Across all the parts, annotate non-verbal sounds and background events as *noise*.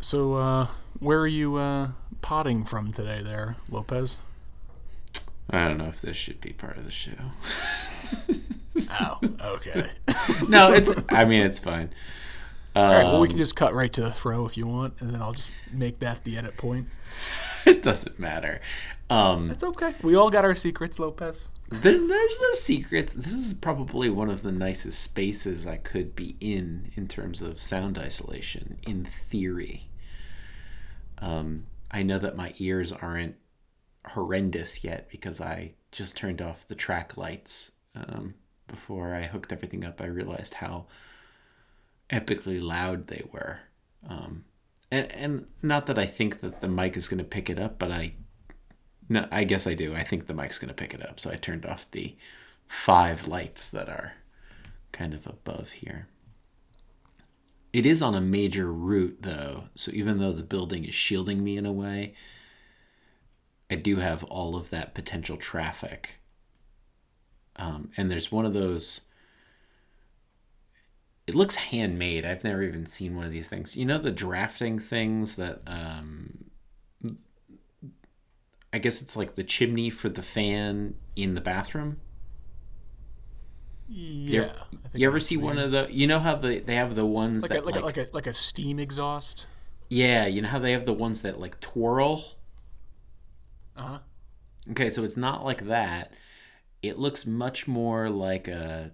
So, uh, where are you uh, potting from today, there, Lopez? I don't know if this should be part of the show. *laughs* Oh, okay. *laughs* no, it's. I mean, it's fine. All right. Well, we Um, can just cut right to the throw if you want, and then I'll just make that the edit point. *laughs* It doesn't matter. Um, It's okay. We all got our secrets, Lopez. there, there's no secrets. This is probably one of the nicest spaces I could be in in terms of sound isolation. In theory, um, I know that my ears aren't horrendous yet because I just turned off the track lights um, before I hooked everything up. I realized how epically loud they were. Um, and, and not that I think that the mic is going to pick it up, but I no, I guess I do. I think the mic's going to pick it up. So I turned off the five lights that are kind of above here. It is on a major route, though. So even though the building is shielding me in a way, I do have all of that potential traffic. Um, and there's one of those. It looks handmade. I've never even seen one of these things. You know the drafting things that um, I guess it's like the chimney for the fan in the bathroom. Yeah. You, you ever see one of the? You know how the they have the ones like that a, like, like, a, like a like a steam exhaust? yeah, you know how they have the ones that like twirl. Uh huh. Okay, so it's not like that. It looks much more like a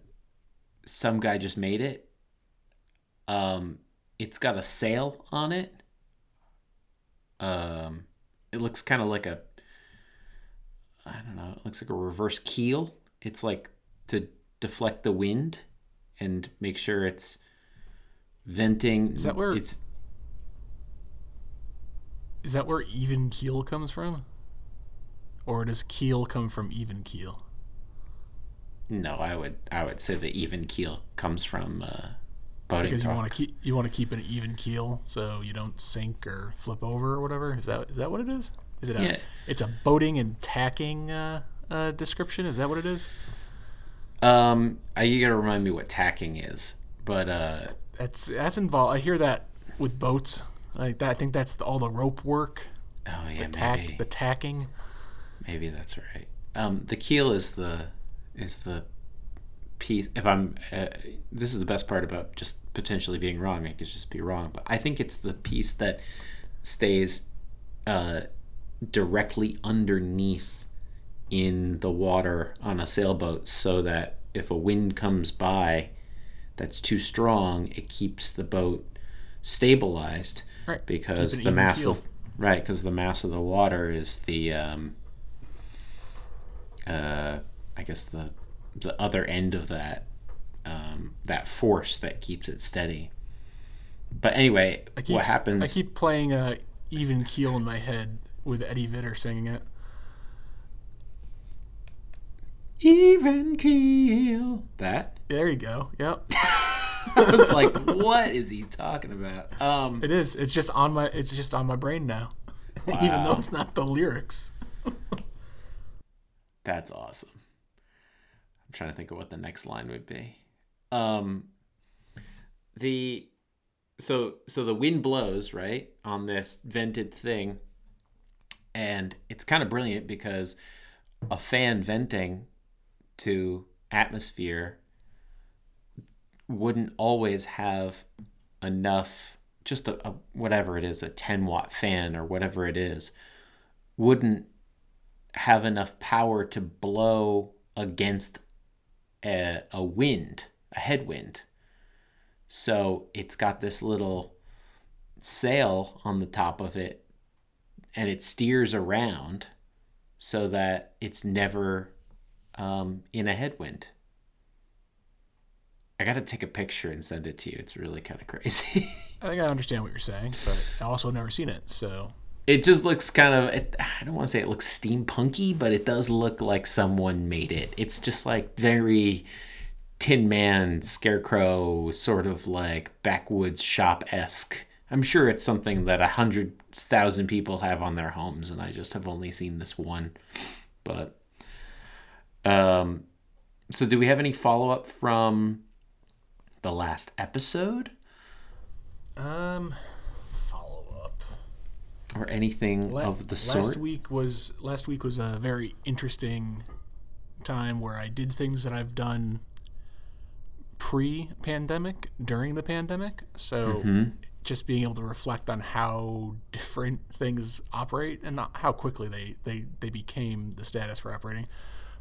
some guy just made it. Um, it's got a sail on it. Um, it looks kind of like a I don't know. It looks like a reverse keel. It's like to deflect the wind and make sure it's venting. Is that where- it's? Is that where even keel comes from? Or does keel come from even keel? No, I would I would say the even keel comes from uh, boating Because you want to keep you want to keep an even keel so you don't sink or flip over or whatever. Is that is that what it is? Is it a Yeah. it's a boating and tacking uh, uh, description? Is that what it is? Um, I, you gotta remind me what tacking is, but uh, That's that's involved. I hear that with boats. Like that, I think that's the, all the rope work, oh yeah, tack, maybe the tacking. maybe that's right. Um, the keel is the is the piece. If I'm, uh, this is the best part about just potentially being wrong. I could just be wrong, but I think it's the piece that stays uh, directly underneath in the water on a sailboat, so that if a wind comes by that's too strong, it keeps the boat stabilized Right. because the mass keel. of right because the mass of the water is the um, uh, I guess the the other end of that um, that force that keeps it steady. But anyway, keep, what happens? I keep playing uh, even keel in my head with Eddie Vedder singing it. even keel. That There you go. Yep. *laughs* I was like, what is he talking about? Um, It is. It's just on my. It's just on my brain now, *laughs* even though it's not the lyrics. That's awesome. I'm trying to think of what the next line would be. Um the so so the wind blows, right, on this vented thing. And it's kind of brilliant because a fan venting to atmosphere wouldn't always have enough just a, a whatever it is a 10 watt fan or whatever it is wouldn't have enough power to blow against a, a wind, a headwind. So it's got this little sail on the top of it and it steers around so that it's never um, in a headwind. I got to take a picture and send it to you. It's really kind of crazy. *laughs* I think I understand what you're saying, but I also never seen it. So it just looks kind of it, i don't want to say it looks steampunky but it does look like someone made it. It's just like very tin man scarecrow sort of like backwoods shop-esque. I'm sure it's something that a hundred thousand people have on their homes and i just have only seen this one but um so do we have any follow-up from the last episode? Um, or anything La- of the last sort? week was last week was a very interesting time where I did things that I've done pre-pandemic, during the pandemic. So Mm-hmm. just being able to reflect on how different things operate and not how quickly they they they became the status for operating.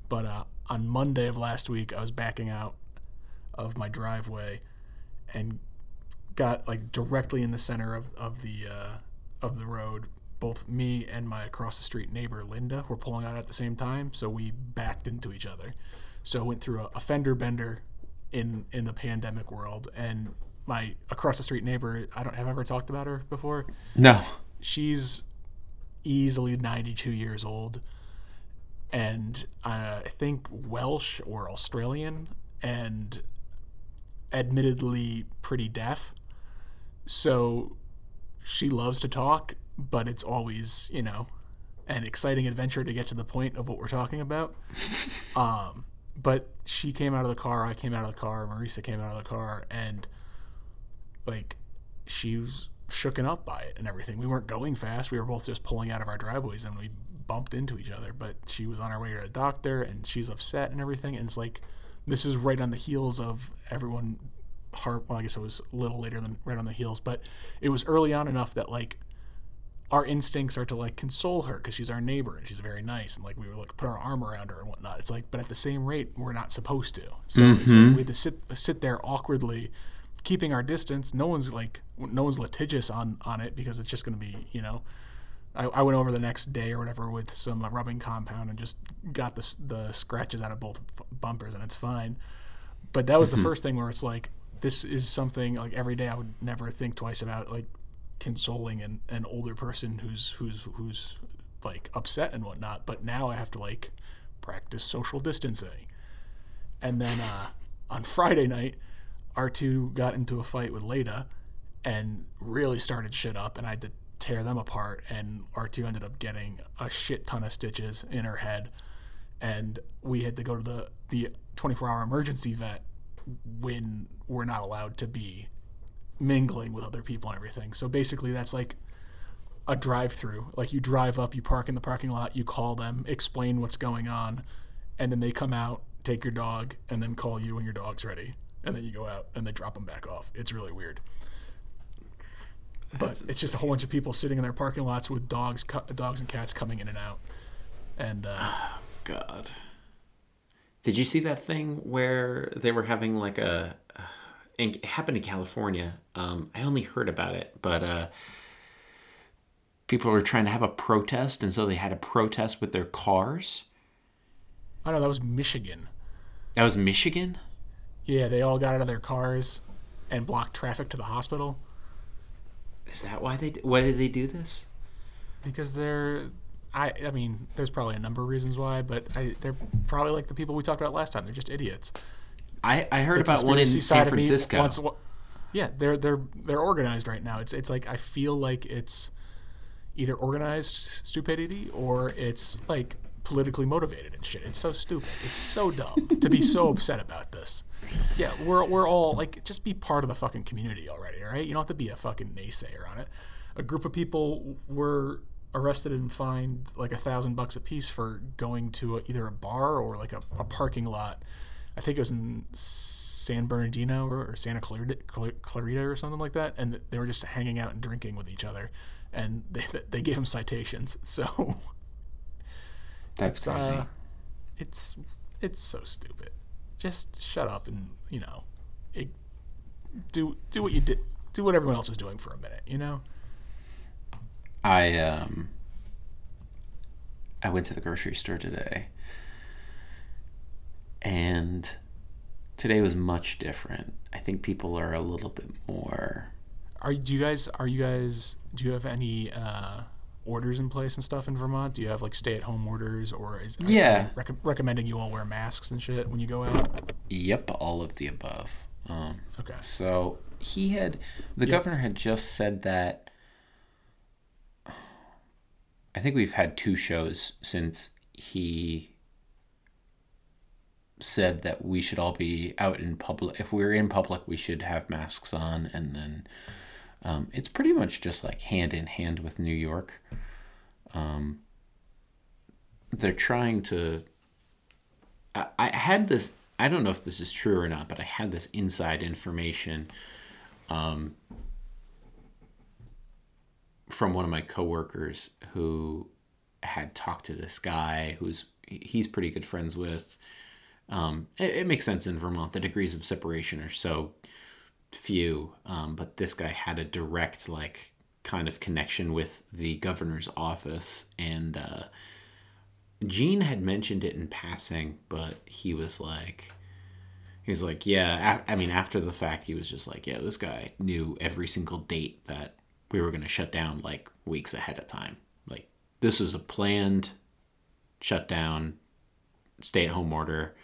But uh, on Monday of last week, I was backing out of my driveway and got like directly in the center of, of the uh, of the road. Both me and my across the street neighbor Linda were pulling out at the same time, so we backed into each other. So went through a, a fender bender in in the pandemic world, and my across the street neighbor. I don't have ever talked about her before. No. She's easily ninety two years old, and uh, I think Welsh or Australian, and admittedly pretty deaf. So she loves to talk, but it's always, you know, an exciting adventure to get to the point of what we're talking about. *laughs* um, but she came out of the car, I came out of the car, Marisa came out of the car, and like she was shooken up by it and everything. We weren't going fast. We were both just pulling out of our driveways and we bumped into each other. But she was on her way to a doctor and she's upset and everything. And it's like this is right on the heels of everyone heart well, I guess it was a little later than right on the heels, but it was early on enough that like our instincts are to like console her because she's our neighbor and she's very nice and like we were like put our arm around her and whatnot. It's like, but at the same rate, we're not supposed to. So it's like we had to sit sit there awkwardly, keeping our distance. No one's like no one's litigious on on it because it's just going to be you know. I, I went over the next day or whatever with some uh, rubbing compound and just got the the scratches out of both f- bumpers and it's fine. But that was the first thing where it's like this is something like every day I would never think twice about like consoling an, an older person who's who's who's like upset and whatnot. But now I have to like practice social distancing. And then uh, on *laughs* Friday night, R2 got into a fight with Leda and really started shit up, and I had to tear them apart. And R2 ended up getting a shit ton of stitches in her head, and we had to go to the the 24 hour emergency vet when we're not allowed to be mingling with other people and everything. So basically, that's like a drive through. Like you drive up, you park in the parking lot, you call them, explain what's going on, and then they come out, take your dog, and then call you when your dog's ready. And then you go out and they drop them back off. It's really weird. But it's just a whole bunch of people sitting in their parking lots with dogs, dogs and cats coming in and out. And uh, *sighs* God. Did you see that thing where they were having like a? and It happened in California. Um, I only heard about it, but uh, people were trying to have a protest, and so they had a protest with their cars. I don't know, that was Michigan. That was Michigan. Yeah, they all got out of their cars and blocked traffic to the hospital Is that why they? Why did they do this? because they're. I, I mean, there's probably a number of reasons why, but I, they're probably like the people we talked about last time. They're just idiots. I, I heard The about one in San side of me Francisco. wants- yeah, they're they're they're organized right now. It's it's like I feel like it's either organized stupidity or it's like politically motivated and shit. It's so stupid. It's so dumb to be so *laughs* upset about this. Yeah, we're we're all like just be part of the fucking community already, all right? You don't have to be a fucking naysayer on it. A group of people were arrested and fined like a thousand bucks a piece for going to a, either a bar or like a, a parking lot. I think it was in San Bernardino or, or Santa Clarita, Clarita or something like that, and they were just hanging out and drinking with each other, and *laughs* they they gave him citations. So That's it's, crazy. uh, it's it's so stupid. Just shut up and you know, it, do do what you did, do what everyone else is doing for a minute. You know. I um I went to the grocery store today and today was much different. I think people are a little bit more Are do you guys are you guys do you have any uh, orders in place and stuff in Vermont? Do you have like stay at home orders or is Yeah. rec- recommending you all wear masks and shit when you go out? yep, all of the above. Um Okay. so he had the Yeah. governor had just said that I think we've had two shows since he said that we should all be out in public. If we're in public, we should have masks on, and then Um, it's pretty much just like hand in hand with New York. Um, they're trying to. I, I had this. I don't know if this is true or not, but I had this inside information um, from one of my coworkers who had talked to this guy who's he's pretty good friends with. Um, it, it, makes sense in Vermont. The degrees of separation are so few, um, but this guy had a direct like kind of connection with the governor's office, and uh, Gene had mentioned it in passing, but he was like. He was like, yeah. I mean, after the fact, he was just like, yeah, this guy knew every single date that we were going to shut down like weeks ahead of time. Like, this was a planned shutdown, stay at home order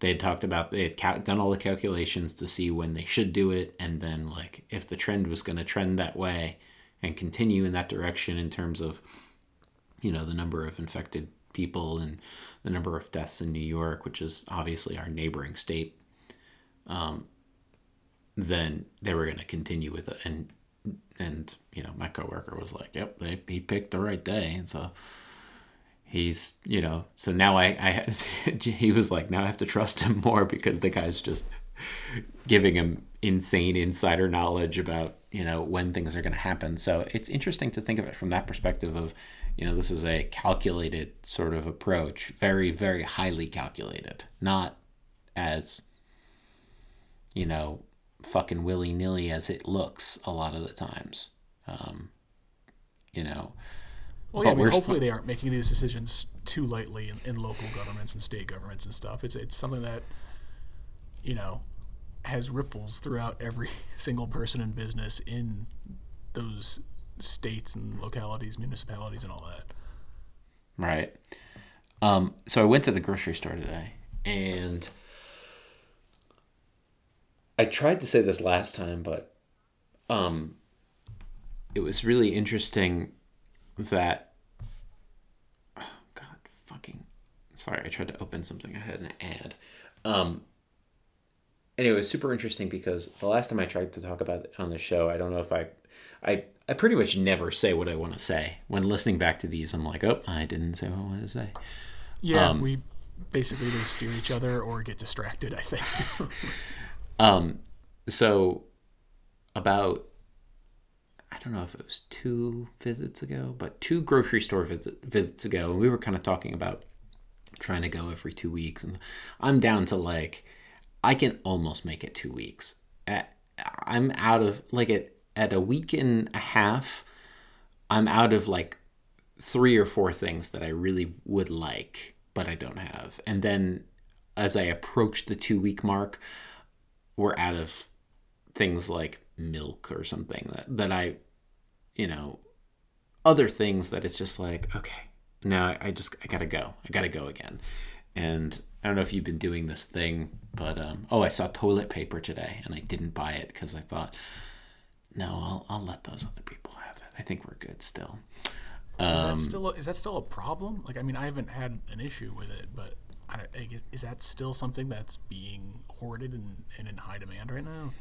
they had talked about they had done all the calculations to see when they should do it and then like if the trend was going to trend that way and continue in that direction in terms of you know the number of infected people and the number of deaths in New York which is obviously our neighboring state um, then they were going to continue with it and and you know my coworker was like yep they, he picked the right day. And so he's you know so now i i *laughs* he was like now i have to trust him more because the guy's just giving him insane insider knowledge about you know when things are going to happen. So it's interesting to think of it from that perspective of you know this is a calculated sort of approach very very highly calculated not as you know fucking willy-nilly as it looks a lot of the times um, you know well, yeah, I mean, hopefully they aren't making these decisions too lightly in, in local governments and state governments and stuff. It's it's something that, you know, has ripples throughout every *laughs* single person in business in those states and localities, municipalities, and all that. Right. Um, so I went to the grocery store today, and I tried to say this last time, but um, it was really interesting that oh god fucking sorry i tried to open something. I had an ad. Um anyway it was super interesting because the last time i tried to talk about it on the show i don't know if i i i pretty much never say what i want to say. When listening back to these i'm like oh i didn't say what i wanted to say. Yeah um, we basically either steer each other or get distracted i think *laughs* um so about I don't know if it was two visits ago, but two grocery store visit, visits ago, we were kind of talking about trying to go every two weeks, and I'm down to like I can almost make it two weeks. I'm out of like at at a week and a half. I'm out of like three or four things that I really would like, but I don't have. And then as I approach the two week mark, we're out of things like milk or something that, that I you know, other things that it's just like, okay, now I, I just I gotta go. I gotta go again. And I don't know if you've been doing this thing, but um, oh, I saw toilet paper today, and I didn't buy it because I thought, no, I'll I'll let those other people have it. I think we're good still. Um, is that um, still a, is that still a problem? Like, I mean, I haven't had an issue with it, but I, is that still something that's being hoarded and, and in high demand right now?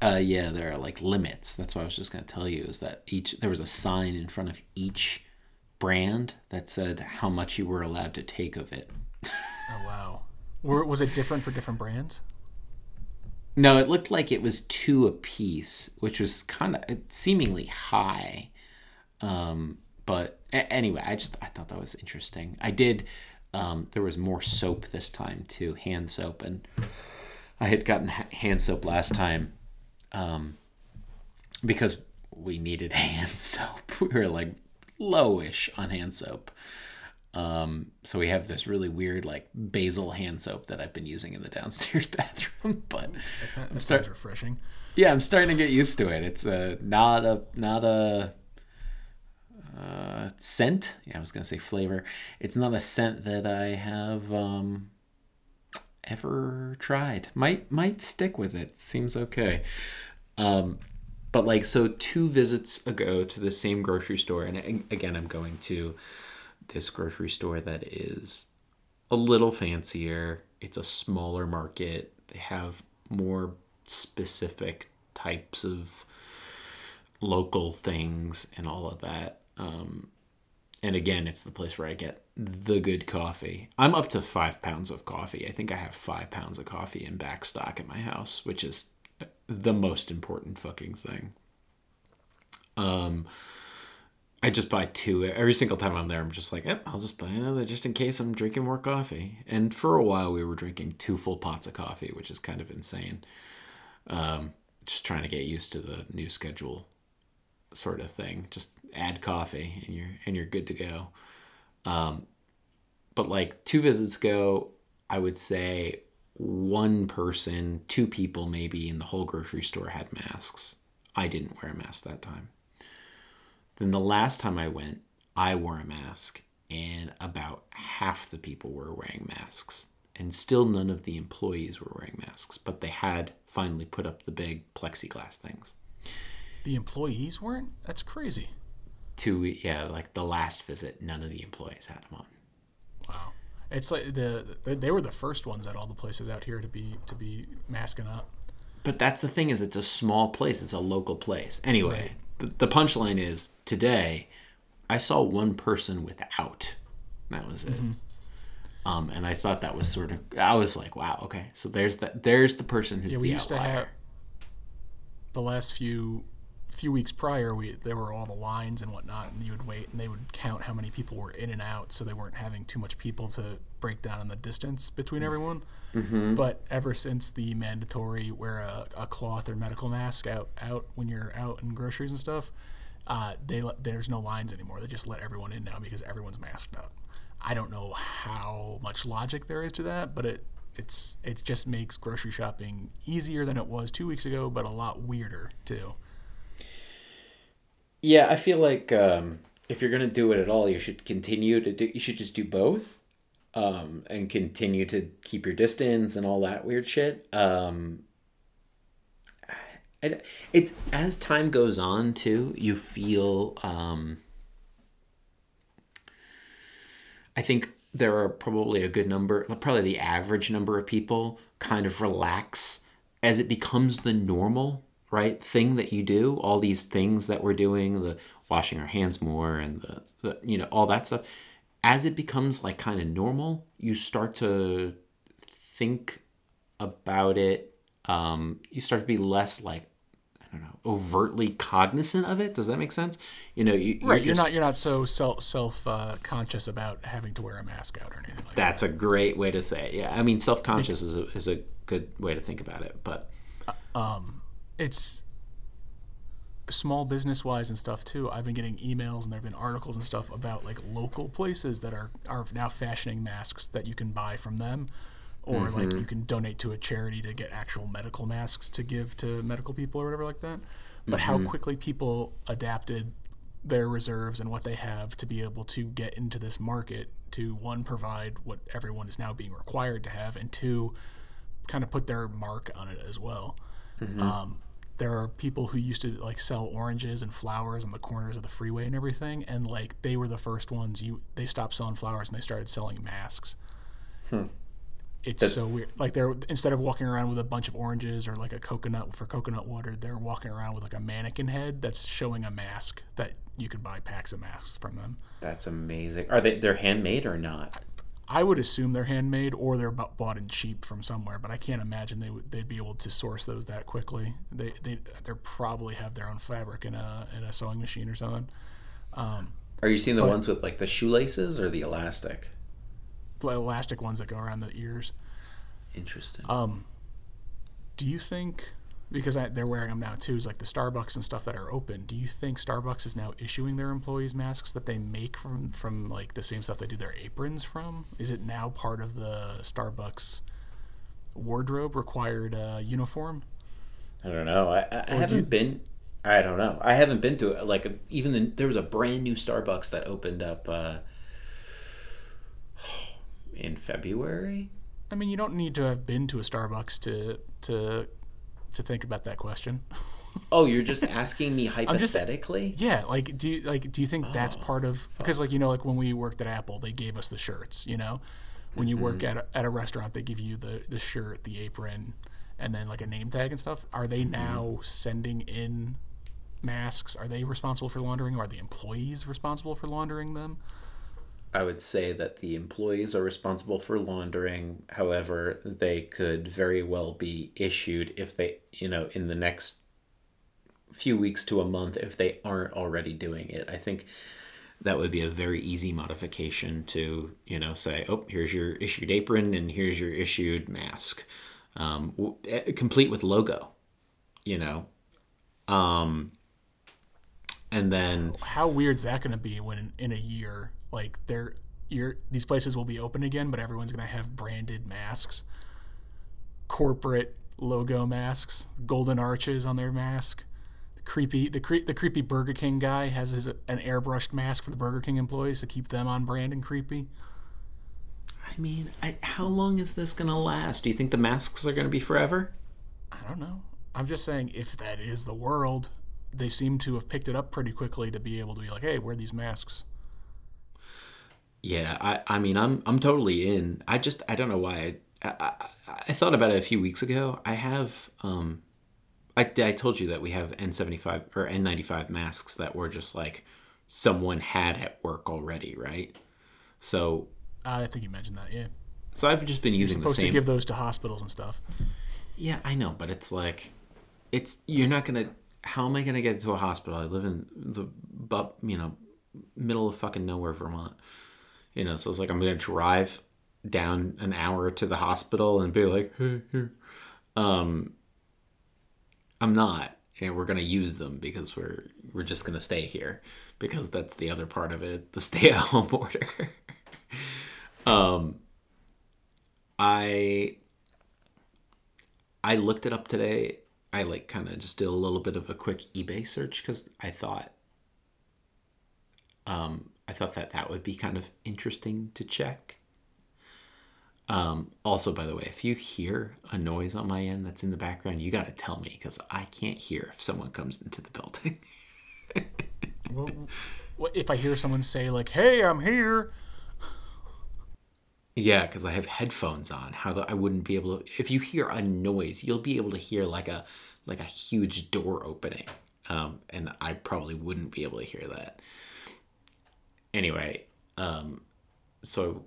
Uh, yeah, there are like limits. That's what I was just going to tell you is that each there was a sign in front of each brand that said how much you were allowed to take of it. oh wow! Were, was it different for different brands? No, it looked like it was two a piece, which was kind of seemingly high. Um, but a- anyway, I just I thought that was interesting. I did. Um, there was more soap this time too, hand soap, and I had gotten hand soap last time um, because we needed *laughs* hand soap. We were like lowish on hand soap. Um, so we have this really weird like basil hand soap that I've been using in the downstairs *laughs* bathroom. But that sounds, that sounds refreshing. Yeah, I'm starting to get used to it. It's a not a not a uh, scent. Yeah, I was gonna say flavor. It's not a scent that I have um, ever tried. Might might stick with it. Seems okay. Um, but like so, two visits ago to the same grocery store, and again, I'm going to this grocery store that is a little fancier. It's a smaller market. They have more specific types of local things and all of that. Um, and again, it's the place where I get the good coffee. I'm up to five pounds of coffee. I think I have five pounds of coffee in back stock at my house, which is the most important fucking thing. Um, I just buy two every single time I'm there. I'm just like, yep, I'll just buy another just in case I'm drinking more coffee. And for a while, we were drinking two full pots of coffee, which is kind of insane. Um, just trying to get used to the new schedule, sort of thing. Just add coffee and you're and you're good to go. Um, but like two visits ago, I would say one person, two people maybe in the whole grocery store had masks. I didn't wear a mask that time. Then the last time I went, I wore a mask, and about half the people were wearing masks. And still none of the employees were wearing masks, but they had finally put up the big plexiglass things. The employees weren't? That's crazy. To, yeah, like the last visit, none of the employees had them on. Wow. It's like the, the they were the first ones at all the places out here to be to be masking up. But that's the thing is it's a small place, it's a local place. Anyway, the, the punchline is today I saw one person without. That was it. Um, and I thought that was sort of I was like, wow, okay. So there's that there's the person who's Yeah, we the used to have the last few few weeks prior. We there were all the lines and whatnot, and you would wait, and they would count how many people were in and out, so they weren't having too much people to break down in the distance between everyone. Mm-hmm. But ever since the mandatory wear a, a cloth or medical mask out out when you're out in groceries and stuff, uh, they let, there's no lines anymore. They just let everyone in now because everyone's masked up. I don't know how much logic there is to that, but it it's it just makes grocery shopping easier than it was two weeks ago, but a lot weirder too. Yeah, I feel like um, if you're gonna do it at all, you should continue to do. You should just do both, um, and continue to keep your distance and all that weird shit. Um, and it's as time goes on too, you feel. Um, I think there are probably a good number, probably the average number of people kind of relax as it becomes the normal, right, thing that you do. All these things that we're doing, the washing our hands more and the, the you know, all that stuff. As it becomes like kind of normal, you start to think about it. Um, you start to be less like, I don't know, overtly cognizant of it. Does that make sense? You know, you, Right, you're just- not you're not so self self uh, conscious about having to wear a mask out or anything like that. That's a great way to say it. Yeah, I mean, self conscious is a, is a good way to think about it. But It's small business wise and stuff too. I've been getting emails and there've been articles and stuff about like local places that are are now fashioning masks that you can buy from them. Or like mm-hmm. you can donate to a charity to get actual medical masks to give to medical people or whatever like that. But how mm-hmm. quickly people adapted their reserves and what they have to be able to get into this market to one provide what everyone is now being required to have and two kind of put their mark on it as well um, there are people who used to like sell oranges and flowers on the corners of the freeway and everything and like they were the first ones you they stopped selling flowers and they started selling masks Hmm. it's so weird like they're instead of walking around with a bunch of oranges or like a coconut for coconut water they're walking around with like a mannequin head that's showing a mask that you could buy packs of masks from them that's amazing. Are they they're handmade or not? I would assume they're handmade or they're bought in cheap from somewhere, but I can't imagine they would they'd be able to source those that quickly. They they they probably have their own fabric in a in a sewing machine or something. Um, Are you seeing the ones with like the shoelaces or the elastic? The elastic ones that go around the ears. Interesting. Um, do you think because I, they're wearing them now too, is like the Starbucks and stuff that are open. Do you think Starbucks is now issuing their employees masks that they make from from like the same stuff they do their aprons from? Is it now part of the Starbucks wardrobe required uh, uniform? I don't know. I, I, I haven't been. I don't know. I haven't been to it. Like even the, there was a brand new Starbucks that opened up uh, in February. I mean, you don't need to have been to a Starbucks to to to think about that question. Oh, you're *laughs* just asking me just- hypothetically? Yeah, like do you like do you think that's oh, part of because like you know like when we worked at Apple, they gave us the shirts. You know, when you work mm-hmm. at a, at a restaurant, they give you the the shirt, the apron, and then like a name tag and stuff. Are they mm-hmm. now sending in masks, are they responsible for laundering or are the employees responsible for laundering them? I would say that the employees are responsible for laundering. However, they could very well be issued if they, you know, in the next few weeks to a month if they aren't already doing it. I think that would be a very easy modification to, you know, say, oh, here's your issued apron and here's your issued mask, um, eh, complete with logo, you know. Um, and then how weird's that going to be when in a year like they're you're these places will be open again but everyone's going to have branded masks. Corporate logo masks golden arches on their mask. The creepy the, cre- the creepy burger king guy has his an airbrushed mask for the burger king employees to keep them on brand and creepy. I mean I, how long is this going to last? Do you think the masks are going to be forever? I don't know. I'm just saying if that is the world they seem to have picked it up pretty quickly to be able to be like hey wear these masks yeah, I, I mean, I'm I'm totally in. I just I don't know why. I, I, I thought about it a few weeks ago. I have um, I I told you that we have N75 or N95 masks that were just like someone had at work already, right? So I think you mentioned that, yeah. So I've just been using You're supposed the same. to give those to hospitals and stuff. Yeah, I know, but it's like, it's you're not gonna. How am I gonna get to a hospital? I live in the, but you know, middle of fucking nowhere, Vermont. You know, so it's like I'm gonna drive down an hour to the hospital and be like, hey, here. Um, I'm not, and we're gonna use them because we're we're just gonna stay here because that's the other part of it, the stay at home *laughs* order. um, I I looked it up today. I like kind of just did a little bit of a quick eBay search because I thought um, I thought that that would be kind of interesting to check. Um, also, by the way, if you hear a noise on my end that's in the background, you got to tell me because I can't hear if someone comes into the building. *laughs* well, if I hear someone say like, "Hey, I'm here," yeah, because I have headphones on. How the, I wouldn't be able to. If you hear a noise, you'll be able to hear like a like a huge door opening, um, and I probably wouldn't be able to hear that anyway, um, so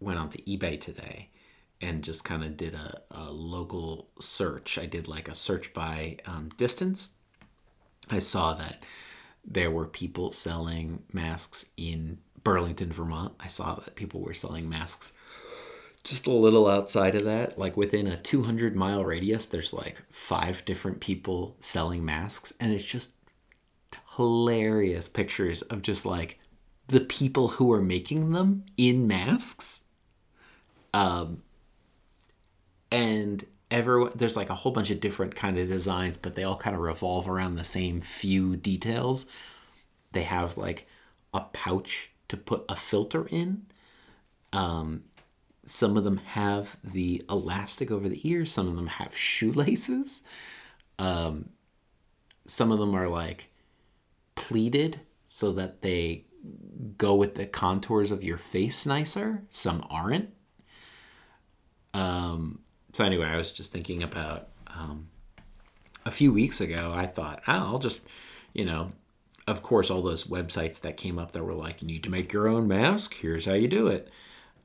I went on to eBay today and just kind of did a, a, local search. I did like a search by um, distance. I saw that there were people selling masks in Burlington, Vermont. I saw that people were selling masks just a little outside of that, like within a 200 mile radius, there's like five different people selling masks. And it's just hilarious pictures of just like the people who are making them in masks. Um, and everyone there's like a whole bunch of different kind of designs, but they all kind of revolve around the same few details. They have like a pouch to put a filter in. Um, some of them have the elastic over the ears. Some of them have *laughs* shoelaces. Um, some of them are like pleated so that they go with the contours of your face nicer. Some aren't. Um, so anyway, I was just thinking about um, a few weeks ago. I thought, oh, I'll just, you know, of course, all those websites that came up that were like, you need to make your own mask. Here's how you do it.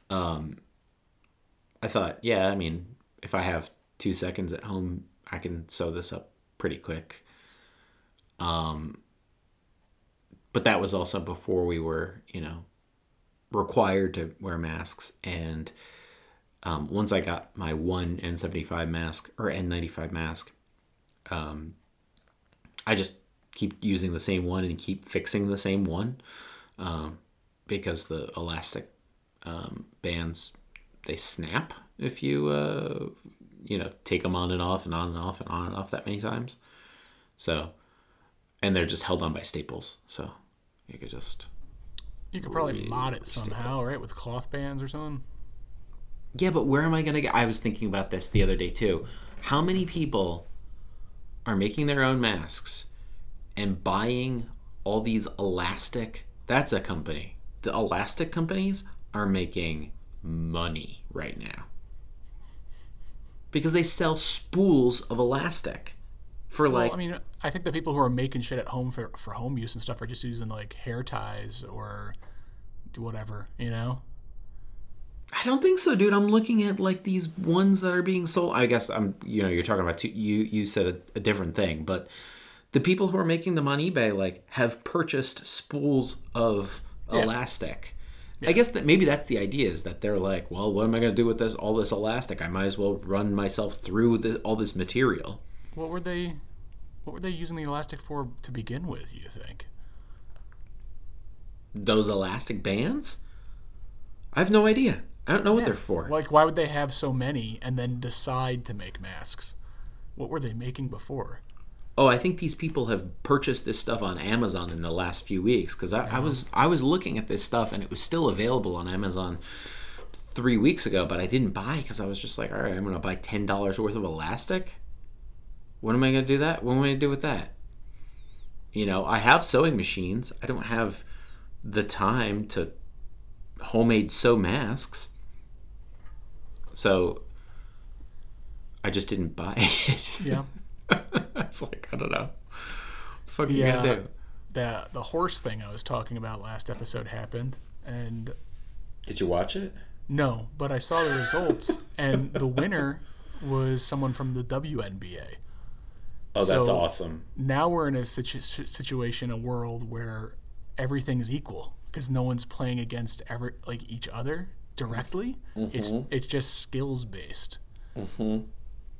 Um, I thought, yeah, I mean, if I have two seconds at home, I can sew this up pretty quick. Um, but that was also before we were, you know, required to wear masks. And um, once I got my one N75 mask or N95 mask, um, I just keep using the same one and keep fixing the same one um, because the elastic um, bands they snap if you uh, you know take them on and off and on and off and on and off that many times. So, and they're just held on by staples. So you could just. You could probably mod it somehow, right? With cloth bands or something. Yeah, but where am I going to get? I was thinking about this the other day too. How many people are making their own masks and buying all these elastic? That's a company. The elastic companies are making money right now because they sell spools of elastic for like well, I mean, I think the people who are making shit at home for for home use and stuff are just using like hair ties or whatever, you know. I don't think so, dude. I'm looking at like these ones that are being sold. I guess I'm, you know, you're talking about two, you. You said a, a different thing, but the people who are making them on eBay like have purchased spools of elastic. I guess that maybe that's the idea is that they're like, well, what am I going to do with this all this elastic? I might as well run myself through this, all this material. What were they? What were they using the elastic for to begin with? You think? Those elastic bands? I have no idea. I don't know what they're for. Like, why would they have so many and then decide to make masks? What were they making before? oh, I think these people have purchased this stuff on Amazon in the last few weeks because I, I was I was looking at this stuff and it was still available on Amazon three weeks ago, but I didn't buy because I was just like, all right, I'm gonna buy ten dollars worth of elastic. When am I gonna do that? What am I gonna do with that? You know, I have sewing machines. I don't have the time to homemade sew masks. So I just didn't buy *laughs* it. Yeah. *laughs* it's like I don't know. What the fuck are the, you gonna uh, do? the the horse thing I was talking about last episode happened, and Did you watch it? no, but I saw the results, and the winner was someone from the WNBA. Oh, that's So- awesome. Now we're in a situ- situation, a world where everything's equal because no one's playing against ever like each other directly. It's it's just skills based.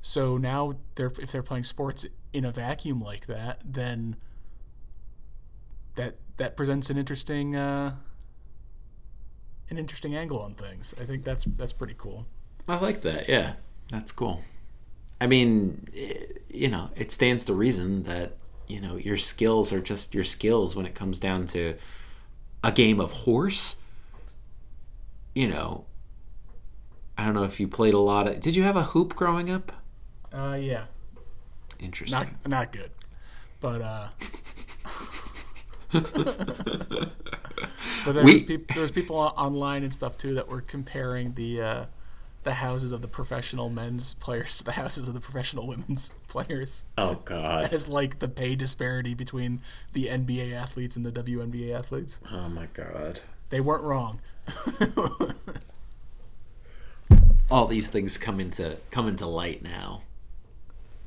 So now they're if they're playing sports in a vacuum like that, then that that presents an interesting uh, an interesting angle on things. I think that's that's pretty cool. I like that. Yeah, that's cool. I mean, i you know, it stands to reason that you know your skills are just your skills when it comes down to a game of horse. You know, I don't know if you played a lot of. Did you have a hoop growing up? Uh, yeah, Interesting. not not good, but uh. *laughs* *laughs* but there We- was, peop- there was people online and stuff too that were comparing the uh, the houses of the professional men's players to the houses of the professional women's *laughs* players oh God. as like the pay disparity between the NBA athletes and the WNBA athletes. Oh my God. They weren't wrong. *laughs* all these things come into come into light now.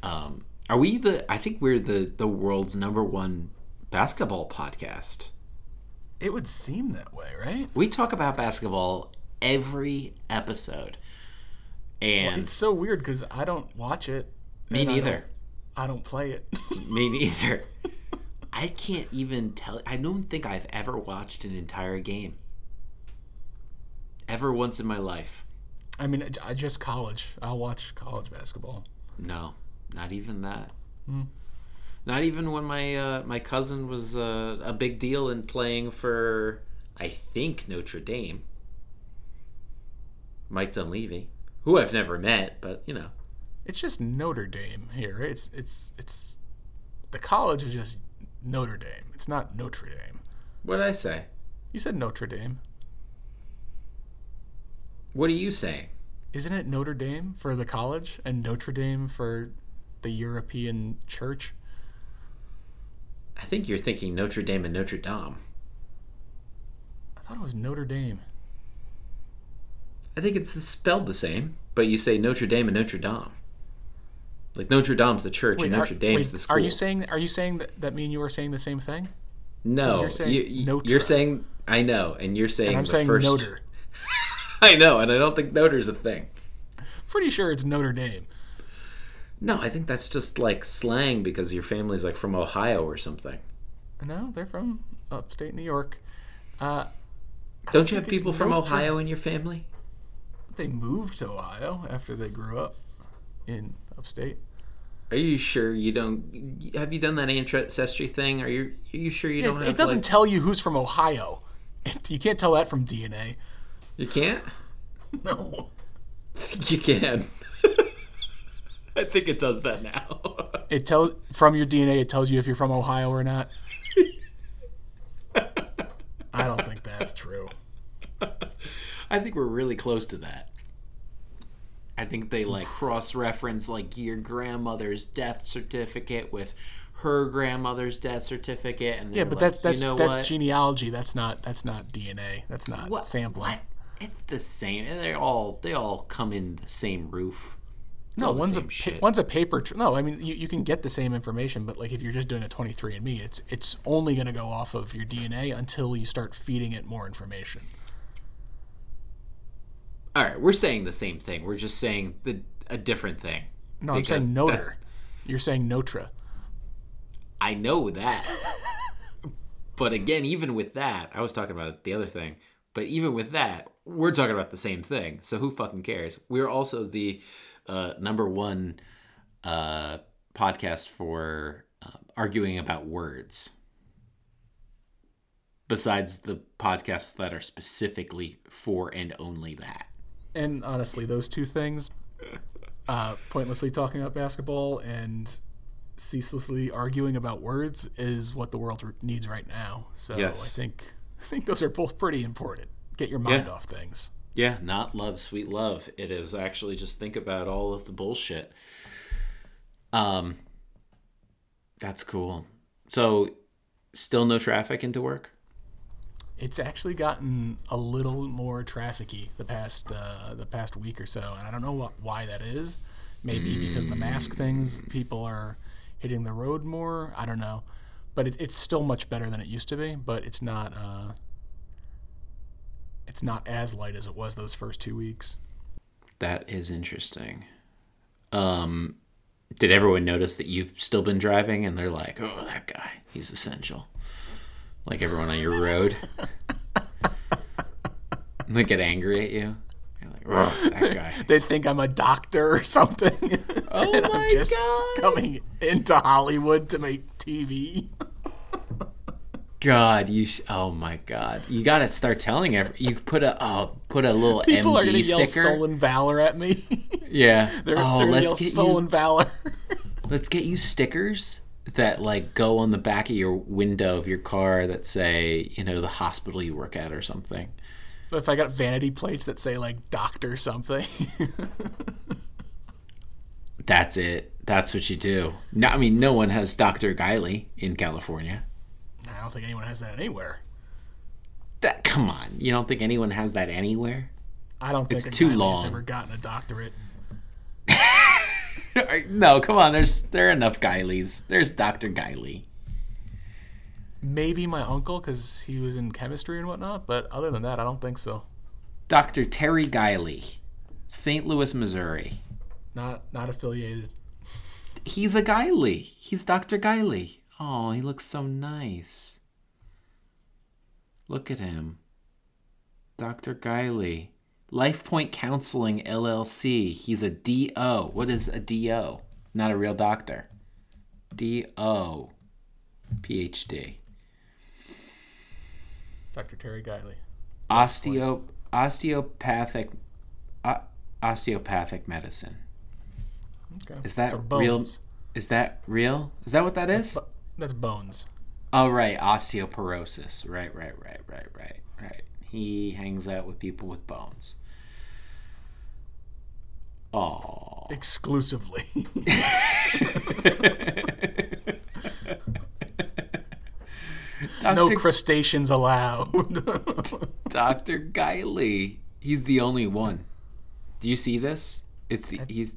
Um, are we the? I think we're the the world's number one basketball podcast. It would seem that way, right? We talk about basketball every episode, and It's so weird because I don't watch it. me and I neither. don't- I don't play it. *laughs* Me neither. I can't even tell. I don't think I've ever watched an entire game. Ever once in my life. I mean, I- just college. I'll watch college basketball. No, not even that. Not even when my uh, my cousin was uh, a big deal in playing for, I think Notre Dame. Mike Dunleavy, who I've never met, but you know, It's just Notre Dame here. It's it's it's the college is just Notre Dame. It's not Notre Dame. what did I say? You said Notre Dame. What are you saying? Isn't it Notre Dame for the college and Notre Dame for the European church? I think you're thinking Notre Dame and Notre Dame. I thought it was Notre Dame. I think it's spelled the same, but you say Notre Dame and Notre Dame. Like Notre Dame's the church and are- Notre Dame's wait, the school. Are you saying are you saying that, that me and you are saying the same thing? no? you're saying you, you're saying I know, and you're saying And I'm the saying first. Notre. *laughs* I know, and I don't think Notre's a thing. Pretty sure it's Notre Dame. No, I think that's just like slang because your family's like from Ohio or something. No, they're from upstate New York. Uh, Don't you have people from Ohio in your family? They moved to Ohio after they grew up in upstate. Are you sure you don't? Have you done that ancestry thing? Are you? Are you sure you don't It, have? it doesn't like- tell you who's from Ohio. you can't tell that from DNA. you can't. *laughs* No. *laughs* You can. *laughs* I think it does that now. It tell from your DNA. It tells you if you're from Ohio or not. I don't think that's true. I think we're really close to that. I think they like cross reference like your grandmother's death certificate with her grandmother's death certificate, and Yeah, but like, that's that's you know that's what? genealogy. That's not that's not DNA. That's not What? sampling. What? It's the same. They all they all come in the same roof. It's No, one's a pa- one's a paper. Tr- no, I mean you, you can get the same information, but like if you're just doing a 23andMe, it's it's only going to go off of your DNA until you start feeding it more information. All right, we're saying the same thing. We're just saying the a different thing. No, I'm saying that- You're saying Notra. I know that. but again, even with that, I was talking about the other thing. But even with that, we're talking about the same thing. So who fucking cares? We're also the uh, number one uh, podcast for uh, arguing about words. Besides the podcasts that are specifically for and only that. And honestly, those two things, uh, pointlessly talking about basketball and ceaselessly arguing about words, is what the world needs right now. So Yes. I think *laughs* I think those are both pretty important. Get your mind Yeah. off things. Yeah, not love, sweet love. It is actually just think about all of the bullshit. Um, that's cool. So, still no traffic into work. It's actually gotten a little more trafficy the past uh, the past week or so, and I don't know wh- why that is. Maybe because the mask things, people are hitting the road more. I don't know, but it, it's still much better than it used to be. But it's not uh, it's not as light as it was those first two weeks. That is interesting. Um, did everyone notice that you've still been driving, and they're like, "Oh, that guy, he's essential." Like everyone on your road, they get angry at you. Like, "Oh, that *laughs* guy." They think I'm a doctor or something, *laughs* Oh and my I'm just God. coming into Hollywood to make TV. God, you sh- oh my God, you got to start telling every you put a oh, put a little People MD are gonna yell "stolen valor" at me. Yeah. *laughs* they're, oh, they're let's get "stolen you valor." let's get you stickers that like go on the back of your window of your car that say you know the hospital you work at or something. if I got vanity plates that say like "doctor" something, *laughs* That's it. That's what you do. No, I mean, no one has Dr. Guiley in California. I don't think anyone has that anywhere. That come on, you don't think anyone has that anywhere? I don't think It's too guy has long. ever gotten a doctorate. *laughs* no, come on. There's there are enough Guileys. There's Dr. Guiley. Maybe my uncle, because he was in chemistry and whatnot. But other than that, I don't think so. Dr. Terry Guiley, St. Louis, Missouri. Not not affiliated. He's a Guiley. He's Dr. Guiley. Oh, he looks so nice. Look at him. Dr. Guiley. Life Point Counseling LLC. He's a DO. What is a DO? Not a real doctor. DO. PhD. Dr. Terry Guiley. Osteo osteopathic uh, osteopathic medicine. Okay. Is that So real? Is that real? Is that what that is? Bu- That's bones. Oh right, osteoporosis. Right, right, right, right, right, right. He hangs out with people with bones. Oh. Exclusively. *laughs* no crustaceans allowed. *laughs* Dr. Guiley. He's the only one. Do you see this? It's the, he's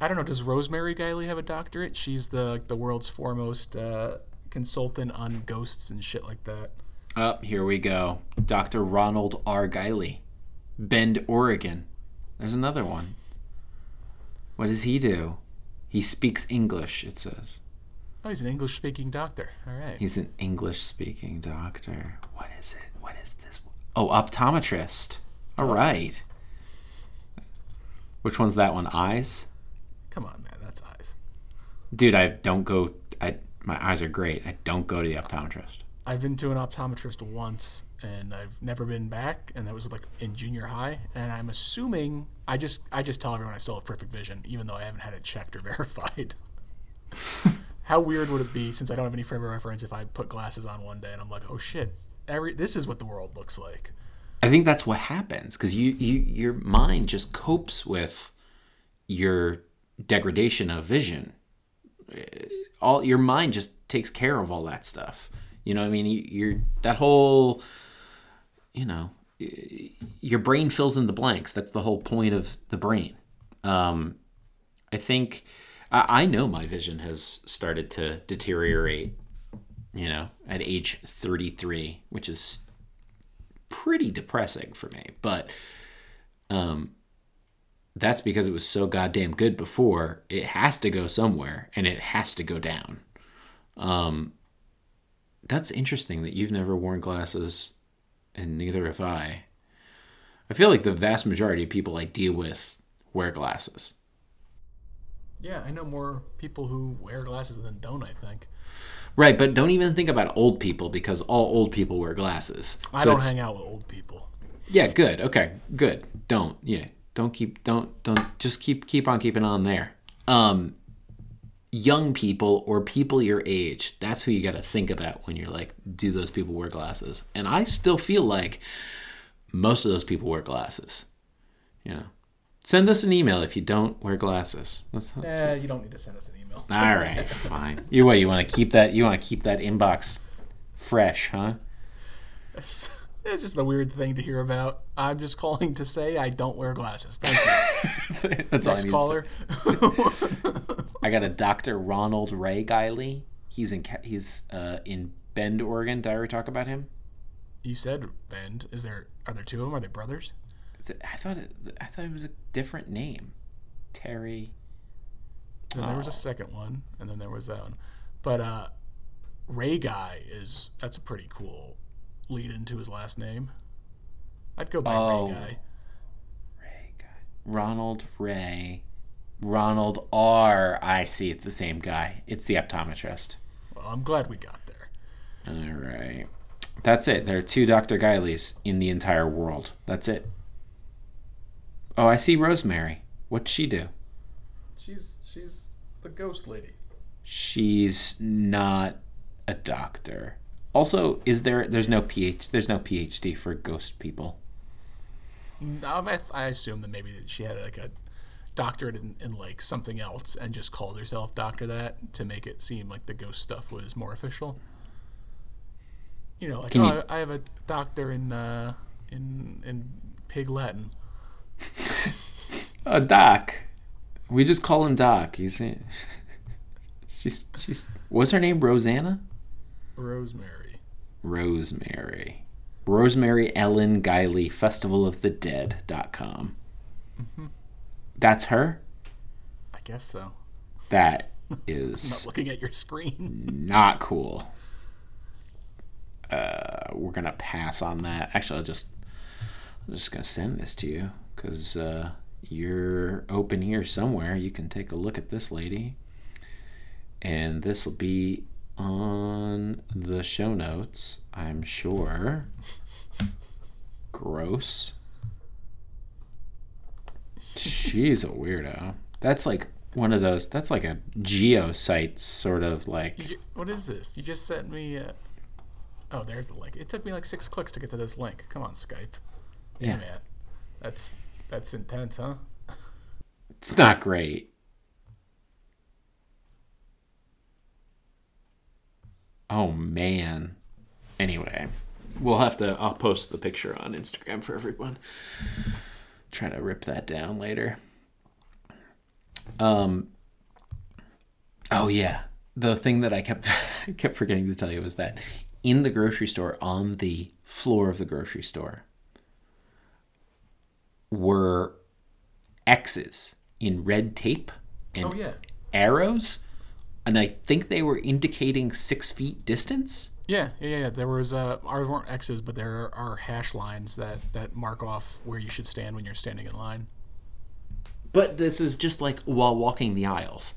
I don't know. Does Rosemary Guiley have a doctorate? She's the the world's foremost uh, consultant on ghosts and shit like that. Up. here we go. Dr. Ronald R. Guiley, Bend, Oregon. There's another one. What does he do? He speaks English. It says. Oh, he's an English speaking doctor. All right. He's an English speaking doctor. What is it? What is this? Oh, optometrist. All oh. right. Which one's that one? Eyes? Come on, man. That's eyes. Dude, I don't go. I my eyes are great. I don't go to the optometrist. I've been to an optometrist once, and I've never been back, and that was like in junior high. And I'm assuming I just I just tell everyone I still have perfect vision, even though I haven't had it checked or *laughs* verified. How weird would it be since I don't have any frame of reference if I put glasses on one day and I'm like, oh shit, every this is what the world looks like. I think that's what happens because you, you your mind just copes with your degradation of vision. All your mind just takes care of all that stuff. You know, what I mean, You- you're that whole, you know, your brain fills in the blanks. That's the whole point of the brain. Um, I think I, I know my vision has started to deteriorate. You know, at age 33, which is pretty depressing for me. But um, that's because it was so goddamn good before. It has to go somewhere, and it has to go down. Um, that's interesting that you've never worn glasses, and neither have I. I feel like the vast majority of people I deal with wear glasses. Yeah, I know more people who wear glasses than don't. I think Right, but don't even think about old people because all old people wear glasses. I So don't hang out with old people. Yeah, good. Okay, good. Don't. Yeah, don't keep. Don't. Don't. Just keep. Keep on keeping on there. Um, young people or people your age. That's who you got to think about when you're like, do those people wear glasses? And I still feel like most of those people wear glasses. You know, send us an email if you don't wear glasses. That's, that's Eh, you don't need to send us an email. all right. *laughs* Fine. You what? You want to keep that? You want to keep that inbox fresh, huh? It's, just a weird thing to hear about. I'm just calling to say I don't wear glasses. Thank you. *laughs* That's all I Next caller. *laughs* I got a Dr. Ronald Ray Guiley. He's in he's uh, in Bend, Oregon. Did I ever talk about him? you said Bend. Is there? Are there two of them? Are they brothers? I thought it, I thought it was a different name. Terry. Then there was Oh. a second one, and then there was that one. But uh, Ray Guy is that's a pretty cool lead into his last name. I'd go by Oh. Ray Guy. Ray Guy. Ronald Ray. Ronald R. I see. It's the same guy. It's the optometrist. Well, I'm glad we got there. All right. That's it. There are two Dr. Guileys in the entire world. That's it. Oh, I see Rosemary. What's she do? She's she's the ghost lady. she's not a doctor. Also, is there there's no PH there's no PhD for ghost people. I, I assume that maybe she had like a doctorate in, in like something else and just called herself Doctor that to make it seem like the ghost stuff was more official. You know, like oh, you- I, I have a doctor in uh, in in Pig Latin. *laughs* Uh, Doc. We just call him Doc. He's *laughs* she's she's what's her name? Rosanna? Rosemary. Rosemary. Rosemary Ellen Guiley, Festival of the Dead.com. That's her? I guess so. That *laughs* Not looking at your screen. not cool. Uh, we're gonna pass on that. Actually, I'll just I'm just gonna send this to you because uh, you're open here somewhere. You can take a look at this lady, and this will be on the show notes. I'm sure. Gross. She's a weirdo. That's like one of those. That's like a geosite sort of like. You what is this? You just sent me. Uh... Oh, there's the link. It took me like six clicks to get to this link. Come on, Skype. Yeah, Yeah. man. That's that's intense, huh? *laughs* It's not great. Oh man. Anyway, we'll have to I'll post the picture on Instagram for everyone. Try to rip that down later. Um Oh yeah. The thing that I kept *laughs* kept forgetting to tell you was that in the grocery store on the floor of the grocery store were X's in red tape and Oh yeah. arrows, and I think they were indicating six feet distance. Yeah, yeah, yeah. There was uh, ours weren't X's, but there are hash lines that that mark off where you should stand when you're standing in line. But this is just like while walking the aisles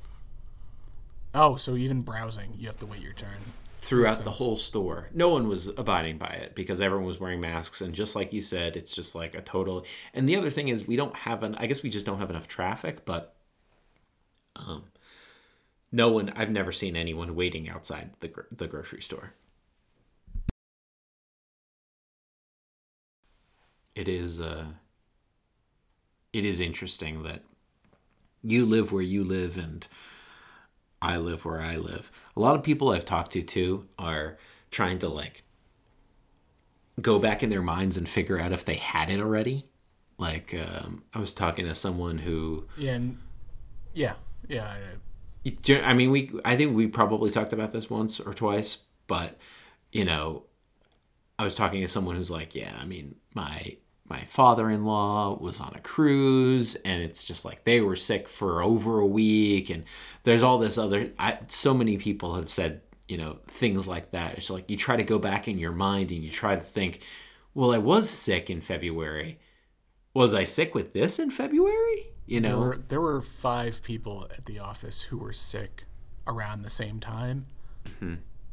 Oh, so even browsing, you have to wait your turn. throughout the whole store. No one was abiding by it because everyone was wearing masks, and just like you said, it's just like a total. And the other thing is, we don't have an. I guess we just don't have enough traffic, but um, no one. I've never seen anyone waiting outside the the grocery store. It is uh it is interesting that you live where you live and I live where I live. A lot of people I've talked to too are trying to like go back in their minds and figure out if they had it already. Like um, I was talking to someone who Yeah, yeah, yeah. I- mean, we. I think we probably talked about this once or twice, but you know, I was talking to someone who's like, yeah, I mean, my my father-in-law was on a cruise, and it's just like they were sick for over a week, and there's all this other. I, so many people have said, you know, things like that. It's like you try to go back in your mind and you try to think, well, I was sick in February. Was I sick with this in February? You There know, were there were five people at the office who were sick around the same time,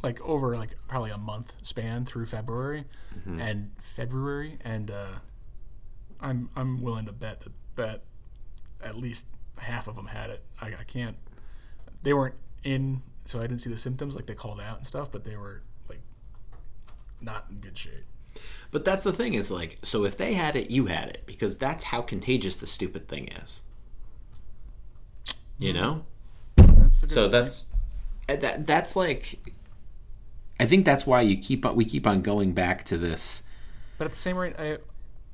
like over like probably a month span through February, and February, and uh, I'm I'm willing to bet that that at least half of them had it. I, I can't. They weren't in, so I didn't see the symptoms like they called out and stuff, but they were like not in good shape. But that's the thing is like, so if they had it, you had it because that's how contagious the stupid thing is. You know? That's So that's uh, that that's like I think that's why you keep on we keep on going back to this. But at the same rate, I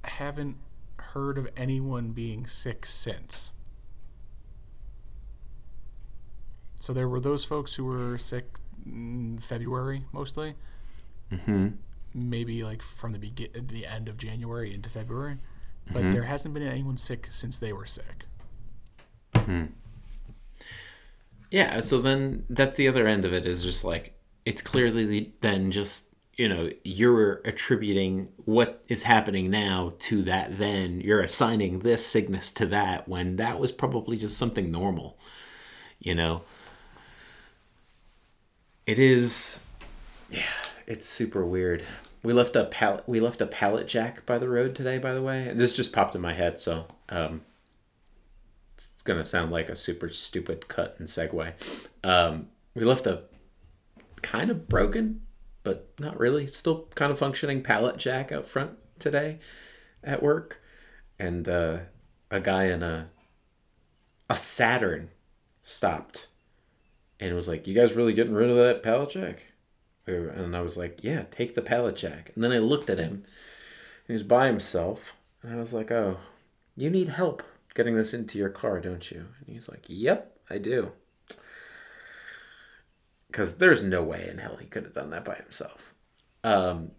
haven't heard of anyone being sick since. So there were those folks who were sick in February mostly. Mm-hmm. Maybe like from the begin, the end of January into February, but there hasn't been anyone sick since they were sick. Hmm. Yeah, so then that's the other end of it is just like it's clearly then just you know you're attributing what is happening now to that then you're assigning this sickness to that when that was probably just something normal you know it is yeah it's super weird we left a pallet we left a pallet jack by the road today by the way this just popped in my head so um it's gonna sound like a super stupid cut and segue. Um, we left a kind of broken, but not really, still kind of functioning pallet jack out front today at work, and uh, a guy in a a Saturn stopped and was like, "You guys really getting rid of that pallet jack?" And I was like, "Yeah, take the pallet jack." And then I looked at him. He was by himself, and I was like, "Oh, you need help getting this into your car, don't you? And he's like, Yep, I do. Because there's no way in hell he could have done that by himself. Um,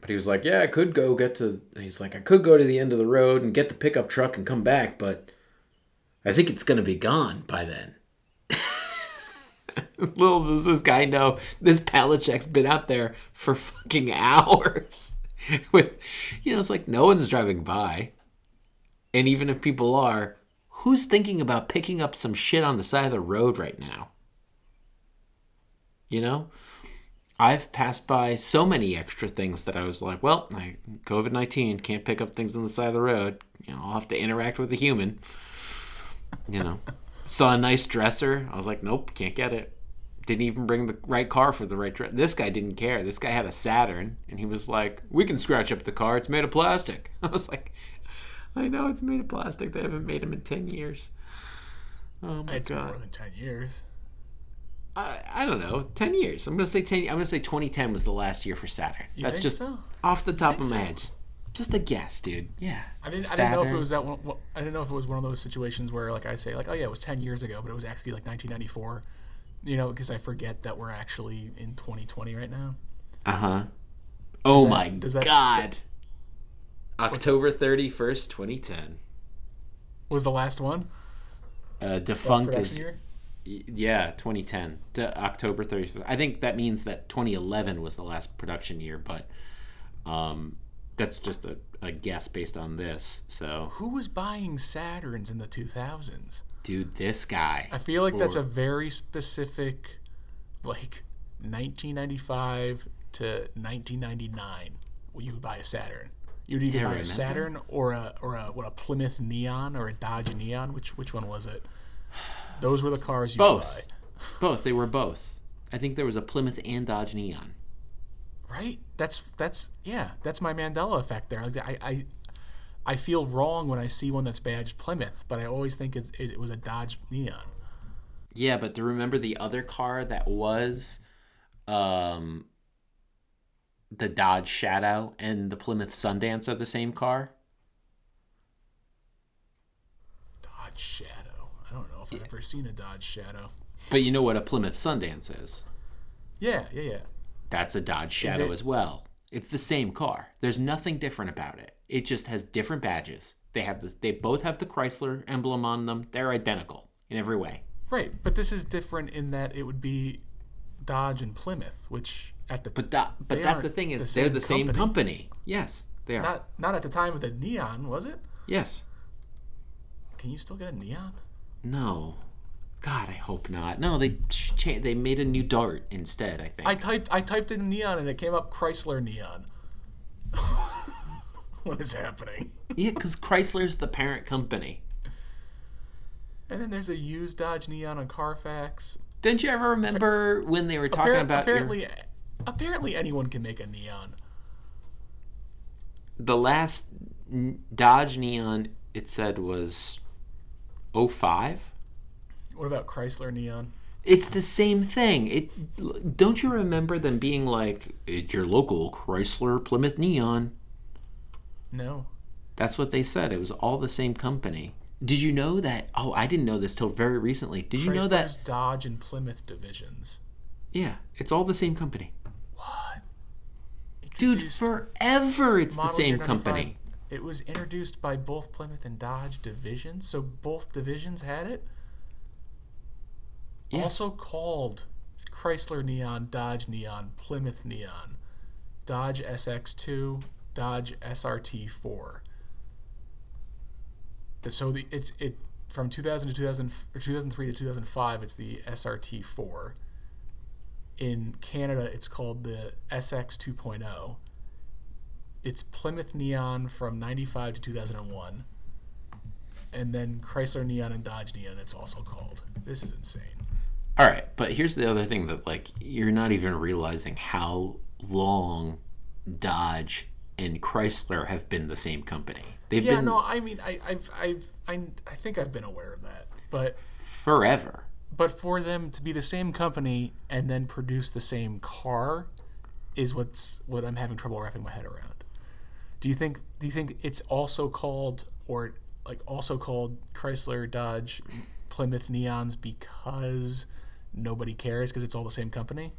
but he was like, Yeah, I could go get to. He's like, I could go to the end of the road and get the pickup truck and come back, but I think it's going to be gone by then. *laughs* Little does this guy know, this jack's been out there for fucking hours. *laughs* With, you know, it's like no one's driving by. And even if people are, who's thinking about picking up some shit on the side of the road right now? You know? I've passed by so many extra things that I was like, well, COVID 19 can't pick up things on the side of the road. You know, I'll have to interact with a human. You know, saw a nice dresser. I was like, nope, can't get it. Didn't even bring the right car for the right dress. This guy didn't care. This guy had a Saturn, and he was like, we can scratch up the car. It's made of plastic. *laughs* I was like, I know it's made of plastic. They haven't made them in 10 years. Oh my It's God. more than ten years. I, I don't know, ten years. I'm gonna say ten. I'm gonna say 2010 was the last year for Saturn. You That's think just so? off the top of my so? head. Just just a guess, dude. Yeah. I didn't. I didn't know if it was that one. I didn't know if it was one of those situations where, like, I say, like, oh yeah, it was ten years ago, but it was actually like 1994. You know, because I forget that we're actually in 2020 right now. Uh huh. Oh that- my that- God. October 31st, 2010. Was the last one? Uh, defunct production is year? yeah 2010 to October 31st. I think that means that 2011 was the last production year, but um, that's just a, a guess based on this. So, Who was buying Saturns in the 2000s? Dude, this guy. I feel like that's a very specific, like 1995 to 1999. When you would buy a Saturn, you'd either Yeah, buy remember? a Saturn or a or a what a Plymouth Neon or a Dodge Neon. Which which one was it? Those were the cars you Both. buy, Both. They were both. I think there was a Plymouth and Dodge Neon. right? That's that's yeah. That's my Mandela effect there. Like, I I I feel wrong when I see one that's badged Plymouth, but I always think it, it, it was a Dodge Neon. Yeah, but to remember the other car that was um the Dodge Shadow and the Plymouth Sundance are the same car? Dodge Shadow. I don't know if I've ever seen a Dodge Shadow. But you know what a Plymouth Sundance is? Yeah, yeah, yeah. That's a Dodge Shadow as well. It's the same car. There's nothing different about it. It just has different badges. They have this they both have the Chrysler emblem on them. They're identical in every way. Right, but this is different in that it would be Dodge and Plymouth, which at the But that, but that's the thing is the they're the same company. company. Yes, they are. not not at the time of the Neon, was it? yes. Can you still get a Neon? No. God, I hope not. No, they cha- they made a new Dart instead. I think. I typed I typed in Neon and it came up Chrysler Neon. *laughs* *laughs* what is happening? yeah, because Chrysler's the parent company. And then there's a used Dodge Neon on Carfax. Didn't you ever remember when they were talking Appar- about your- apparently, apparently anyone can make a Neon. the last Dodge Neon? It said was 05? What about Chrysler Neon? It's the same thing. It don't you remember them being like, "It's your local Chrysler Plymouth Neon." No. That's what they said. It was all the same company. Did you know that? Oh, I didn't know this till very recently. Did you know that? Dodge and Plymouth divisions. Yeah, it's all the same company. What? Dude, forever it's the same company. It was introduced by both Plymouth and Dodge divisions, so both divisions had it. Yeah. Also called Chrysler Neon, Dodge Neon, Plymouth Neon, Dodge SX2, Dodge SRT4. The, so the it's it from 2000 to 2000 or 2003 to 2005 it's the SRT4. In Canada it's called the SX 2.0. It's Plymouth Neon from 95 to 2001. And then Chrysler Neon and Dodge Neon it's also called. This is insane. All right, but here's the other thing that like you're not even realizing how long Dodge and Chrysler have been the same company. They've Yeah, been no, I mean, I, I've, I've, I, I think I've been aware of that, but, forever. but for them to be the same company and then produce the same car, is what's what I'm having trouble wrapping my head around. Do you think? Do you think it's also called, or like also called Chrysler, Dodge, Plymouth Neons because nobody cares because it's all the same company?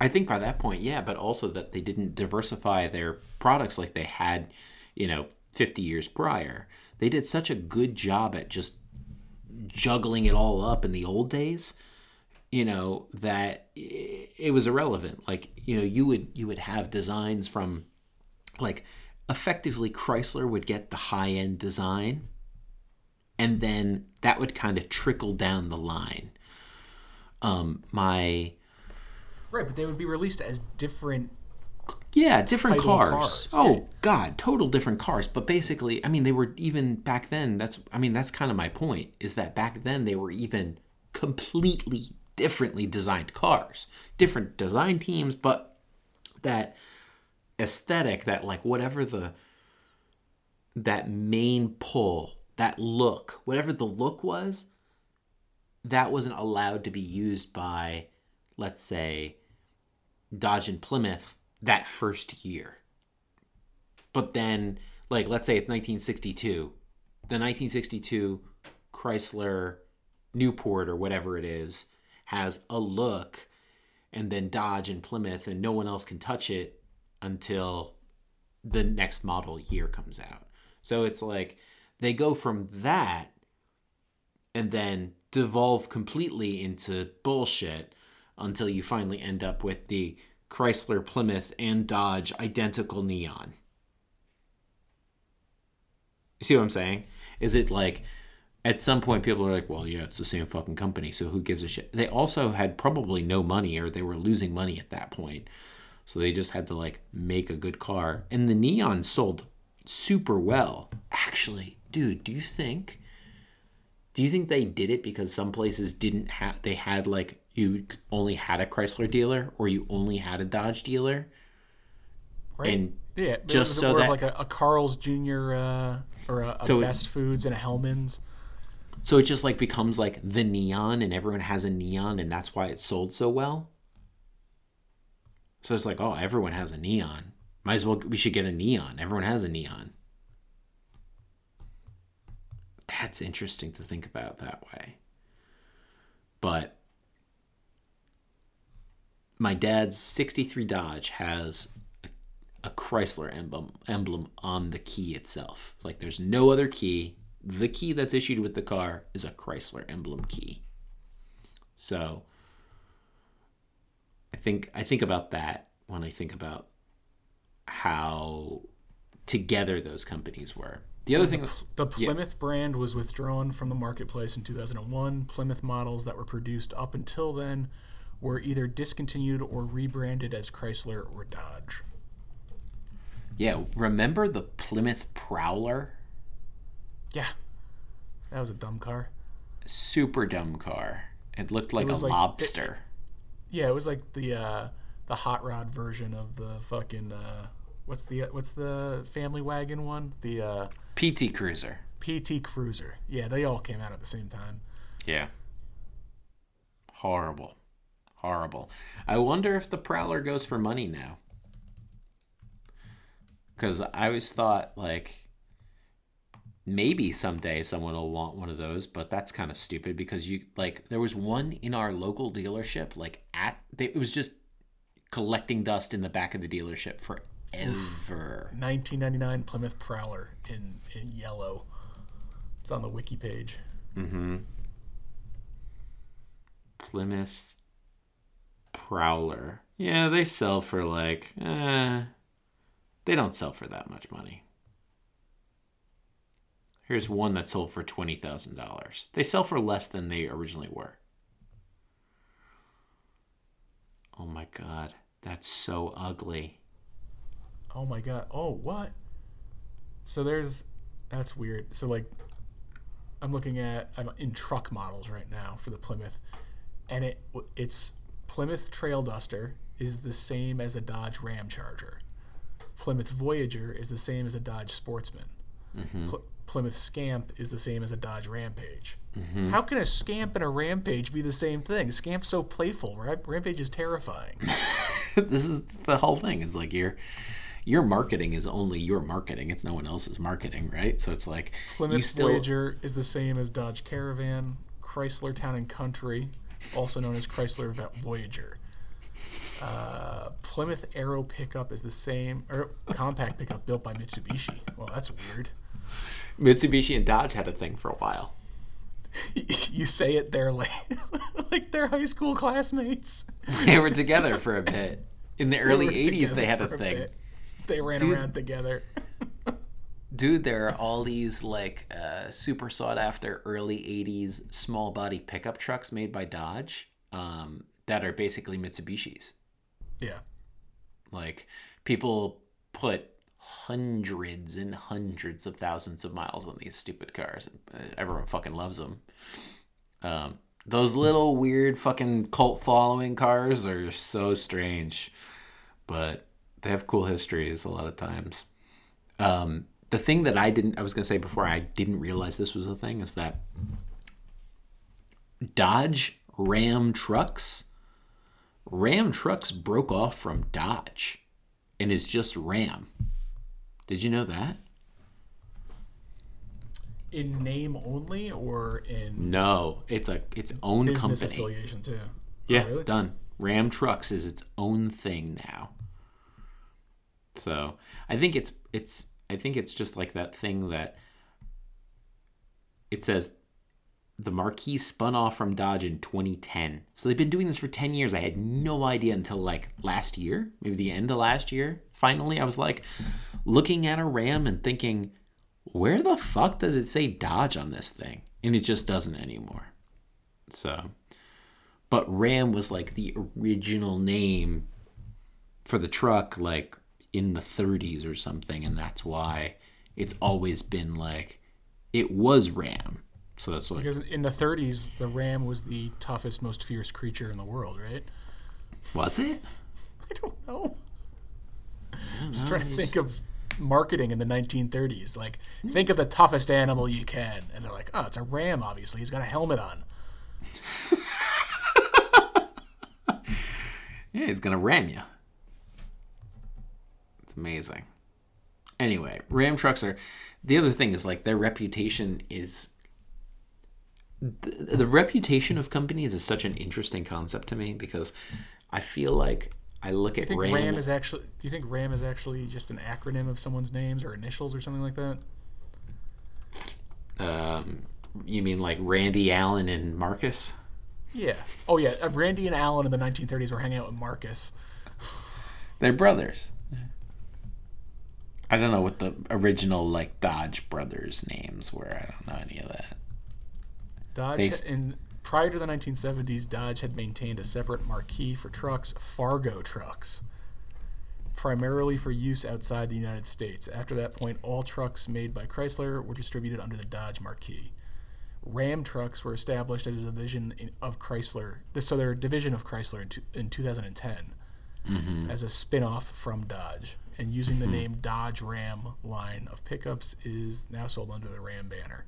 I think by that point, yeah, but also that they didn't diversify their products like they had, you know, 50 years prior. They did such a good job at just juggling it all up in the old days, you know, that it was irrelevant. Like, you know, you would you would have designs from like effectively Chrysler would get the high-end design and then that would kind of trickle down the line. Um my Right, but they would be released as different. Yeah, different cars. cars, Oh yeah. God, total different cars. But basically, I mean, they were even back then. That's, I mean, that's kind of my point. Is that back then they were even completely differently designed cars, different design teams, but that aesthetic, that like whatever the that main pull, that look, whatever the look was, that wasn't allowed to be used by, let's say, Dodge and Plymouth that first year. But then, like, let's say it's 1962. The 1962 Chrysler Newport or whatever it is has a look, and then Dodge and Plymouth, and no one else can touch it until the next model year comes out. So it's like they go from that and then devolve completely into bullshit until you finally end up with the Chrysler, Plymouth, and Dodge identical neon. You see what I'm saying? Is it like at some point people are like, well, yeah, it's the same fucking company, so who gives a shit? They also had probably no money or they were losing money at that point. So they just had to like make a good car. And the neon sold super well. Actually, dude, do you think do you think they did it because some places didn't have they had like you only had a Chrysler dealer or you only had a Dodge dealer? Right. And Yeah, but Just it so that- like a, a Carl's Jr. Uh, or a, a So it- Best Foods and a Hellmann's. So it just like becomes like the neon, and everyone has a neon, and that's why it sold so well. So it's like, oh, everyone has a neon. Might as well, we should get a neon. Everyone has a neon. That's interesting to think about that way. But my dad's 63 Dodge has a, a Chrysler emblem emblem on the key itself. Like there's no other key. The key that's issued with the car is a Chrysler emblem key. So I think I think about that when I think about how together those companies were. The other thing The Plymouth brand was withdrawn from the marketplace in 2001. Plymouth models that were produced up until then were either discontinued or rebranded as Chrysler or Dodge. Yeah, remember the Plymouth Prowler? Yeah, that was a dumb car. Super dumb car. It looked like a like- lobster. Yeah, it was like the uh, the hot rod version of the fucking uh, what's the what's the family wagon one? The uh, PT Cruiser. PT Cruiser. Yeah, they all came out at the same time. Yeah. Horrible. Horrible. I wonder if the Prowler goes for money now. Because I always thought, like, maybe someday someone will want one of those, but that's kind of stupid because you, like, there was one in our local dealership, like, at, they, it was just collecting dust in the back of the dealership forever. 1999 Plymouth Prowler in in yellow. It's on the wiki page. Mm-hmm. Plymouth Prowler. Yeah, they sell for like, eh, they don't sell for that much money. Here's one that sold for $20,000. They sell for less than they originally were. Oh my god, that's so ugly. Oh my god. Oh, what? So there's that's weird. So like I'm looking at I'm in truck models right now for the Plymouth and it it's Plymouth Trailduster is the same as a Dodge Ramcharger. Plymouth Voyager is the same as a Dodge Sportsman. Mm-hmm. Pl- Plymouth Scamp is the same as a Dodge Rampage. Mm-hmm. How can a Scamp and a Rampage be the same thing? Scamp's so playful, right? Rampage is terrifying. *laughs* this is the whole thing is like your your marketing is only your marketing. It's no one else's marketing, right? So it's like Plymouth still Voyager is the same as Dodge Caravan, Chrysler Town and Country, also known as Chrysler Voyager. Uh, Plymouth Arrow pickup is the same, or compact pickup built by Mitsubishi. Well, that's weird. Mitsubishi and Dodge had a thing for a while. *laughs* you say it there like *laughs* like they're high school classmates. They were together for a bit. In the early were 80s, they had a thing. bit. They ran Dude. around together. *laughs* Dude, there are all these like uh, super sought after early 80s small body pickup trucks made by Dodge um, that are basically Mitsubishis. Yeah. Like people put hundreds and hundreds of thousands of miles on these stupid cars. and uh, Everyone fucking loves them. Um, those little weird fucking cult following cars are so strange, but they have cool histories a lot of times. Um, the thing that I didn't, I was gonna say before, I didn't realize this was a thing, is that Dodge Ram trucks, Ram trucks broke off from Dodge, and is just Ram. Did you know that? In name only or in No, it's a its own business company. affiliation too? Oh, yeah, Oh, really? done. Ram Trucks is its own thing now. So I think it's it's I think it's just like that thing that it says the Marquis spun off from Dodge in 2010. So they've been doing this for 10 years. I had no idea until like last year, maybe the end of last year. Finally, I was like looking at a Ram and thinking, where the fuck does it say Dodge on this thing? And it just doesn't anymore. So, but Ram was like the original name for the truck, like in the 30s or something, and that's why it's always been like it was Ram. So that's what. Because in the 30s, the ram was the toughest, most fierce creature in the world, right? Was it? *laughs* I don't know. I don't Just trying to think of marketing in the 1930s. Like, think of the toughest animal you can, and they're like, oh, it's a ram. Obviously, he's got a helmet on. *laughs* Yeah, he's gonna ram you. Amazing. Anyway, Ram trucks are. The other thing is like their reputation is. The, the reputation of companies is such an interesting concept to me because I feel like I look at think Ram. RAM is actually? Do you think RAM is actually just an acronym of someone's names or initials or something like that? um, you mean like Randy Allen and Marcus? Yeah. Oh yeah. uh, Randy and Allen in the 1930s were hanging out with Marcus. They're brothers. I don't know what the original like Dodge brothers names were. I don't know any of that. Dodge They- in prior to the 1970s, Dodge had maintained a separate marquee for trucks, Fargo trucks, primarily for use outside the United States. After that point, all trucks made by Chrysler were distributed under the Dodge marquee. Ram trucks were established as a division in- of Chrysler. So they're a division of Chrysler in, two, in 2010 mm-hmm. as a spin-off from Dodge. And using the name Dodge Ram line of pickups is now sold under the Ram banner.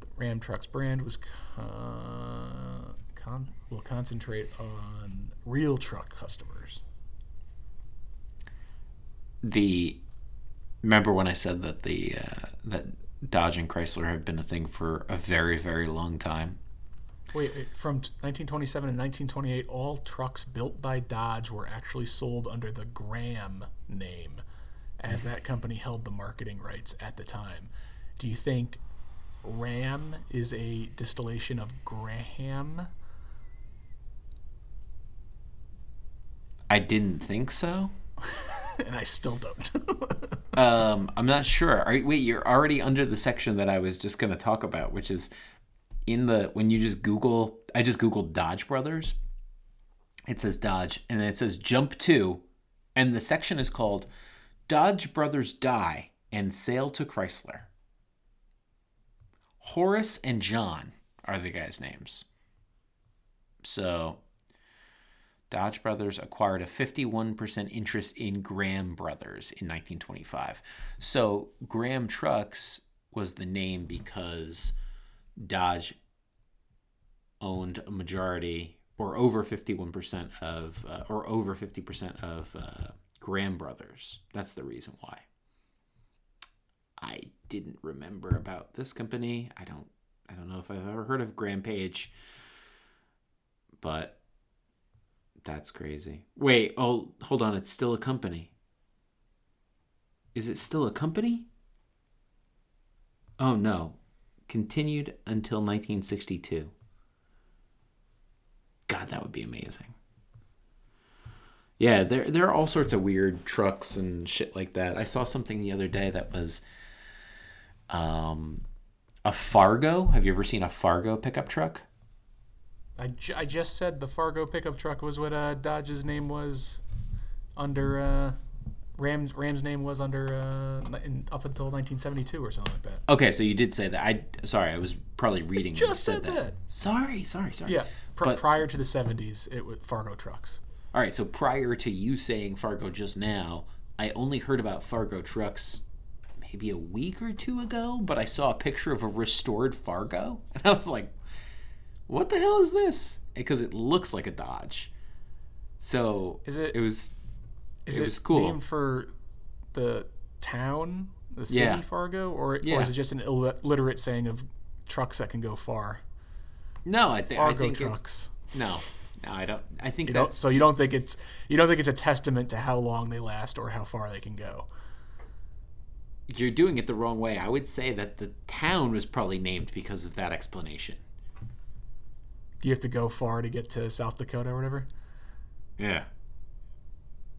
The Ram Trucks brand was con- con- will concentrate on real truck customers. the remember when I said that the uh, that Dodge and Chrysler have been a thing for a very very long time. Wait, wait, from 1927 and 1928, all trucks built by Dodge were actually sold under the Graham name, as that company held the marketing rights at the time. Do you think Ram is a distillation of Graham? I didn't think so. *laughs* and I still don't. *laughs* Um, I'm not sure. Are, wait, you're already under the section that I was just going to talk about, which is in the when you just Google. I just googled Dodge Brothers. It says Dodge, and then it says Jump to, and the section is called Dodge Brothers Die and Sale to Chrysler. Horace and John are the guys' names. So Dodge Brothers acquired a 51% interest in Graham Brothers in 1925. So Graham Trucks was the name because Dodge owned a majority or over 51% of uh, or over 50% of uh, Graham Brothers. That's the reason why. I didn't remember about this company. I don't I don't know if I've ever heard of Graham-Paige. But that's crazy. Wait, oh, hold on. It's still a company. Is it still a company? Oh, no. Continued until 1962. God, that would be amazing. Yeah, there there are all sorts of weird trucks and shit like that. I saw something the other day that was um a Fargo. Have you ever seen a Fargo pickup truck? I, I just said the Fargo pickup truck was what uh, Dodge's name was under uh, Ram's Ram's name was under uh, in, up until 1972 or something like that. Okay, so you did say that. I sorry, I was probably reading. you just said that. Sorry, sorry, sorry. Yeah, pr- But- prior to the 70s, it was Fargo trucks. All right, so prior to you saying Fargo just now, I only heard about Fargo trucks maybe a week or two ago, but I saw a picture of a restored Fargo, *laughs* and I was like, "What the hell is this?" Because it looks like a Dodge. So Is it- It was. Is It it, was cool. named for the town, the city Yeah. Fargo, or, Yeah. or is it just an illiterate saying of trucks that can go far? No, I, I Fargo think it's trucks. no, no. I don't. I think You so you don't think it's you don't think it's a testament to how long they last or how far they can go. you're doing it the wrong way. I would say that the town was probably named because of that explanation. Do you have to go far to get to South Dakota or whatever? Yeah.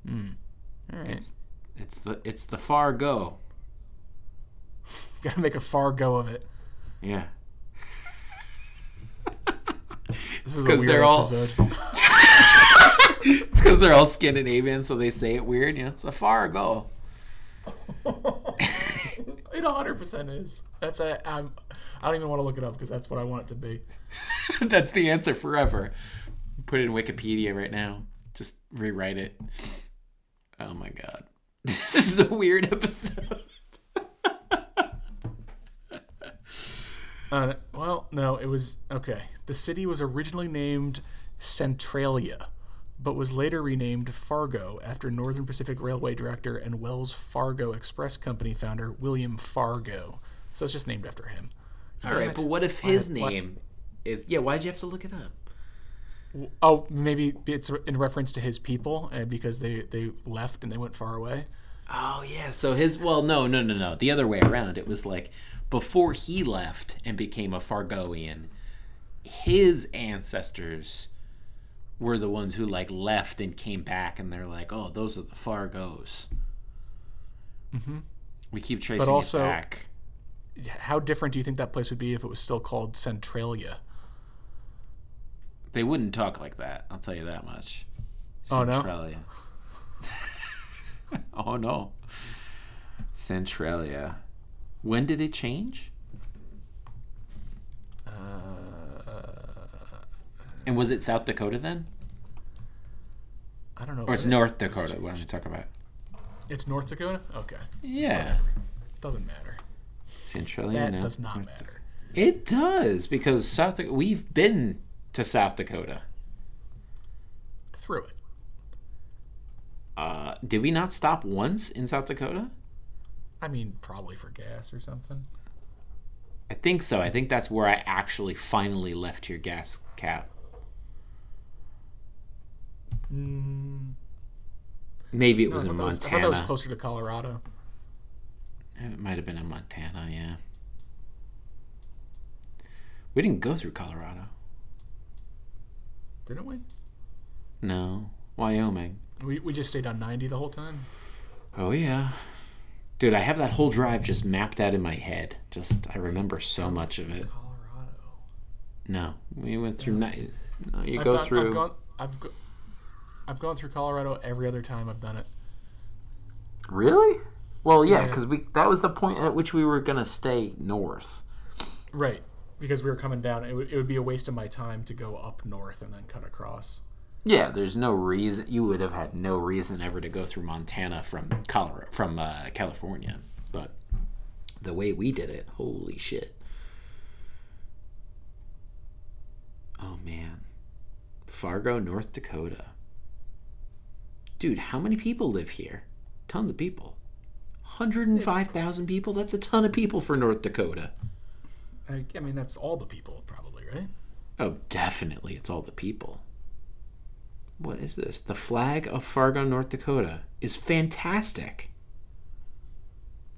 Mm. All right, It's it's the it's the Fargo. *laughs* gotta make a far go of it. Yeah. This is a weird they're all- episode. *laughs* *laughs* It's because they're all Scandinavian, so they say it weird. You know, it's the Fargo. It 100 percent is. That's a. I'm, I don't even want to look it up because that's what I want it to be. That's the answer forever. Put it in Wikipedia right now. Just rewrite it. Oh my god. *laughs* this is a weird episode. Uh, well, no, it was okay. The city was originally named Centralia, but was later renamed Fargo after Northern Pacific Railway director and Wells Fargo Express Company founder William Fargo. So it's just named after him. All Damn right, it. but what if his why- name is? Yeah, why'd you have to look it up? Oh, maybe it's in reference to his people uh, because they they left and they went far away. Oh yeah, so his well, no, no, no, no, the other way around. It was like before he left and became a Fargoian, his ancestors were the ones who like left and came back, and they're like, oh, those are the Fargos. Mm-hmm. We keep tracing also- it back. How different do you think that place would be if it was still called Centralia? They wouldn't talk like that. I'll tell you that much. Oh, no? Centralia. *laughs* oh no. Centralia. When did it change? Uh, and was it South Dakota then? I don't know. Or it's it- North Dakota? What did you talk about? It's North Dakota. Okay, Yeah. It doesn't matter. Centralia. That no. does not matter. It does because South. We've been to South Dakota. Through it. Uh, did we not stop once in South Dakota? I mean, probably for gas or something. I think so. I think that's where I actually finally left your gas cap. Mm, Maybe it no, was in that was, I thought that was closer to Colorado. It might have been in Montana, yeah. We didn't go through Colorado. Didn't we? No. Wyoming. We, we just stayed on 90 the whole time. Oh, yeah. Dude, I have that whole drive just mapped out in my head. Just, I remember so much of it. Colorado. No. We went through. Ni- no, you I've go done- through. I've gone. I've go, I've gone through Colorado every other time I've done it. Really? Well, yeah, Yeah. because we that was the point at which we were going to stay north. Right, because we were coming down. It would, it would be a waste of my time to go up north and then cut across. Yeah, there's no reason you would have had no reason ever to go through Montana from Colorado from uh, California, but the way we did it, holy shit! Oh man, Fargo, North Dakota. Dude, how many people live here? Tons of people. 105,000 people? That's a ton of people for North Dakota. I, I mean, that's all the people, probably, right? Oh, definitely. It's all the people. What is this? The flag of Fargo, North Dakota is fantastic.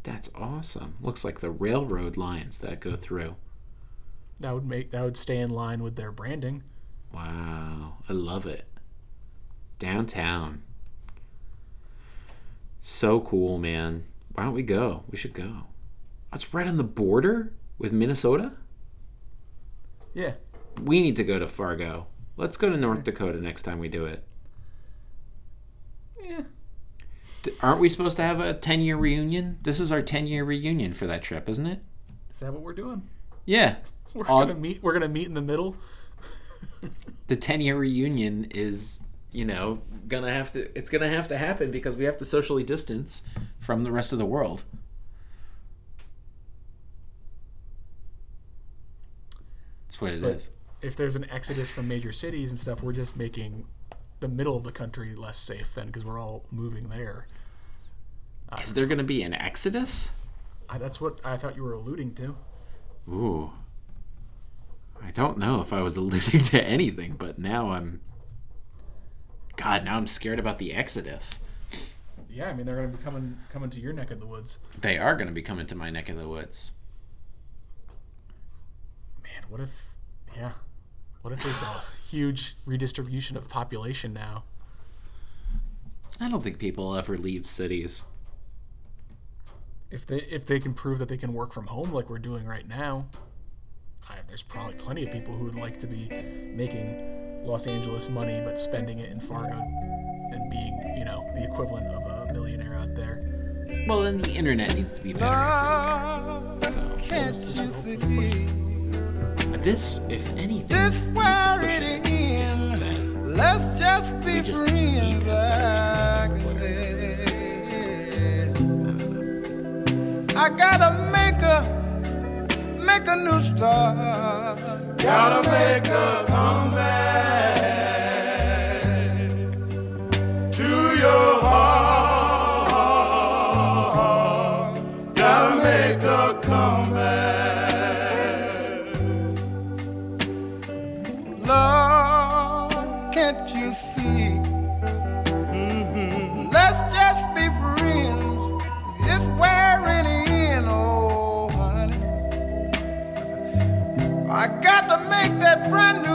That's awesome. Looks like the railroad lines that go through. That would make that would stay in line with their branding. Wow. I love it. Downtown. So cool, man. Why don't we go? We should go. It's right on the border with Minnesota. Yeah, We need to go to Fargo. Let's go to North Dakota next time we do it. yeah. Aren't we supposed to have a 10 year reunion? This is our 10 year reunion for that trip, isn't it? Is that what we're doing? Yeah. *laughs* We're All- gonna meet. We're gonna meet in the middle. *laughs* The 10 year reunion is, you know, gonna have to, it's gonna have to happen because we have to socially distance from the rest of the world. That's what it is. But if there's an exodus from major cities and stuff, we're just making the middle of the country less safe then because we're all moving there. Uh, is there gonna be an exodus? I, that's what I thought you were alluding to. Ooh. I don't know if I was alluding to anything, but now I'm. God, now I'm scared about the exodus. Yeah, I mean they're gonna be coming coming to your neck of the woods. They are going to be coming to my neck of the woods. Man, what if? Yeah, what if there's a *sighs* huge redistribution of population now? I don't think people ever leave cities. If they if they can prove that they can work from home like we're doing right now, I, there's probably plenty of people who would like to be making Los Angeles money but spending it in Fargo and being you know the equivalent of a millionaire out there. Well, then the internet needs to be better everywhere. So, this, if anything, just where it is, let's just be just. I gotta make a make a new start. Gotta make a comeback to your. friend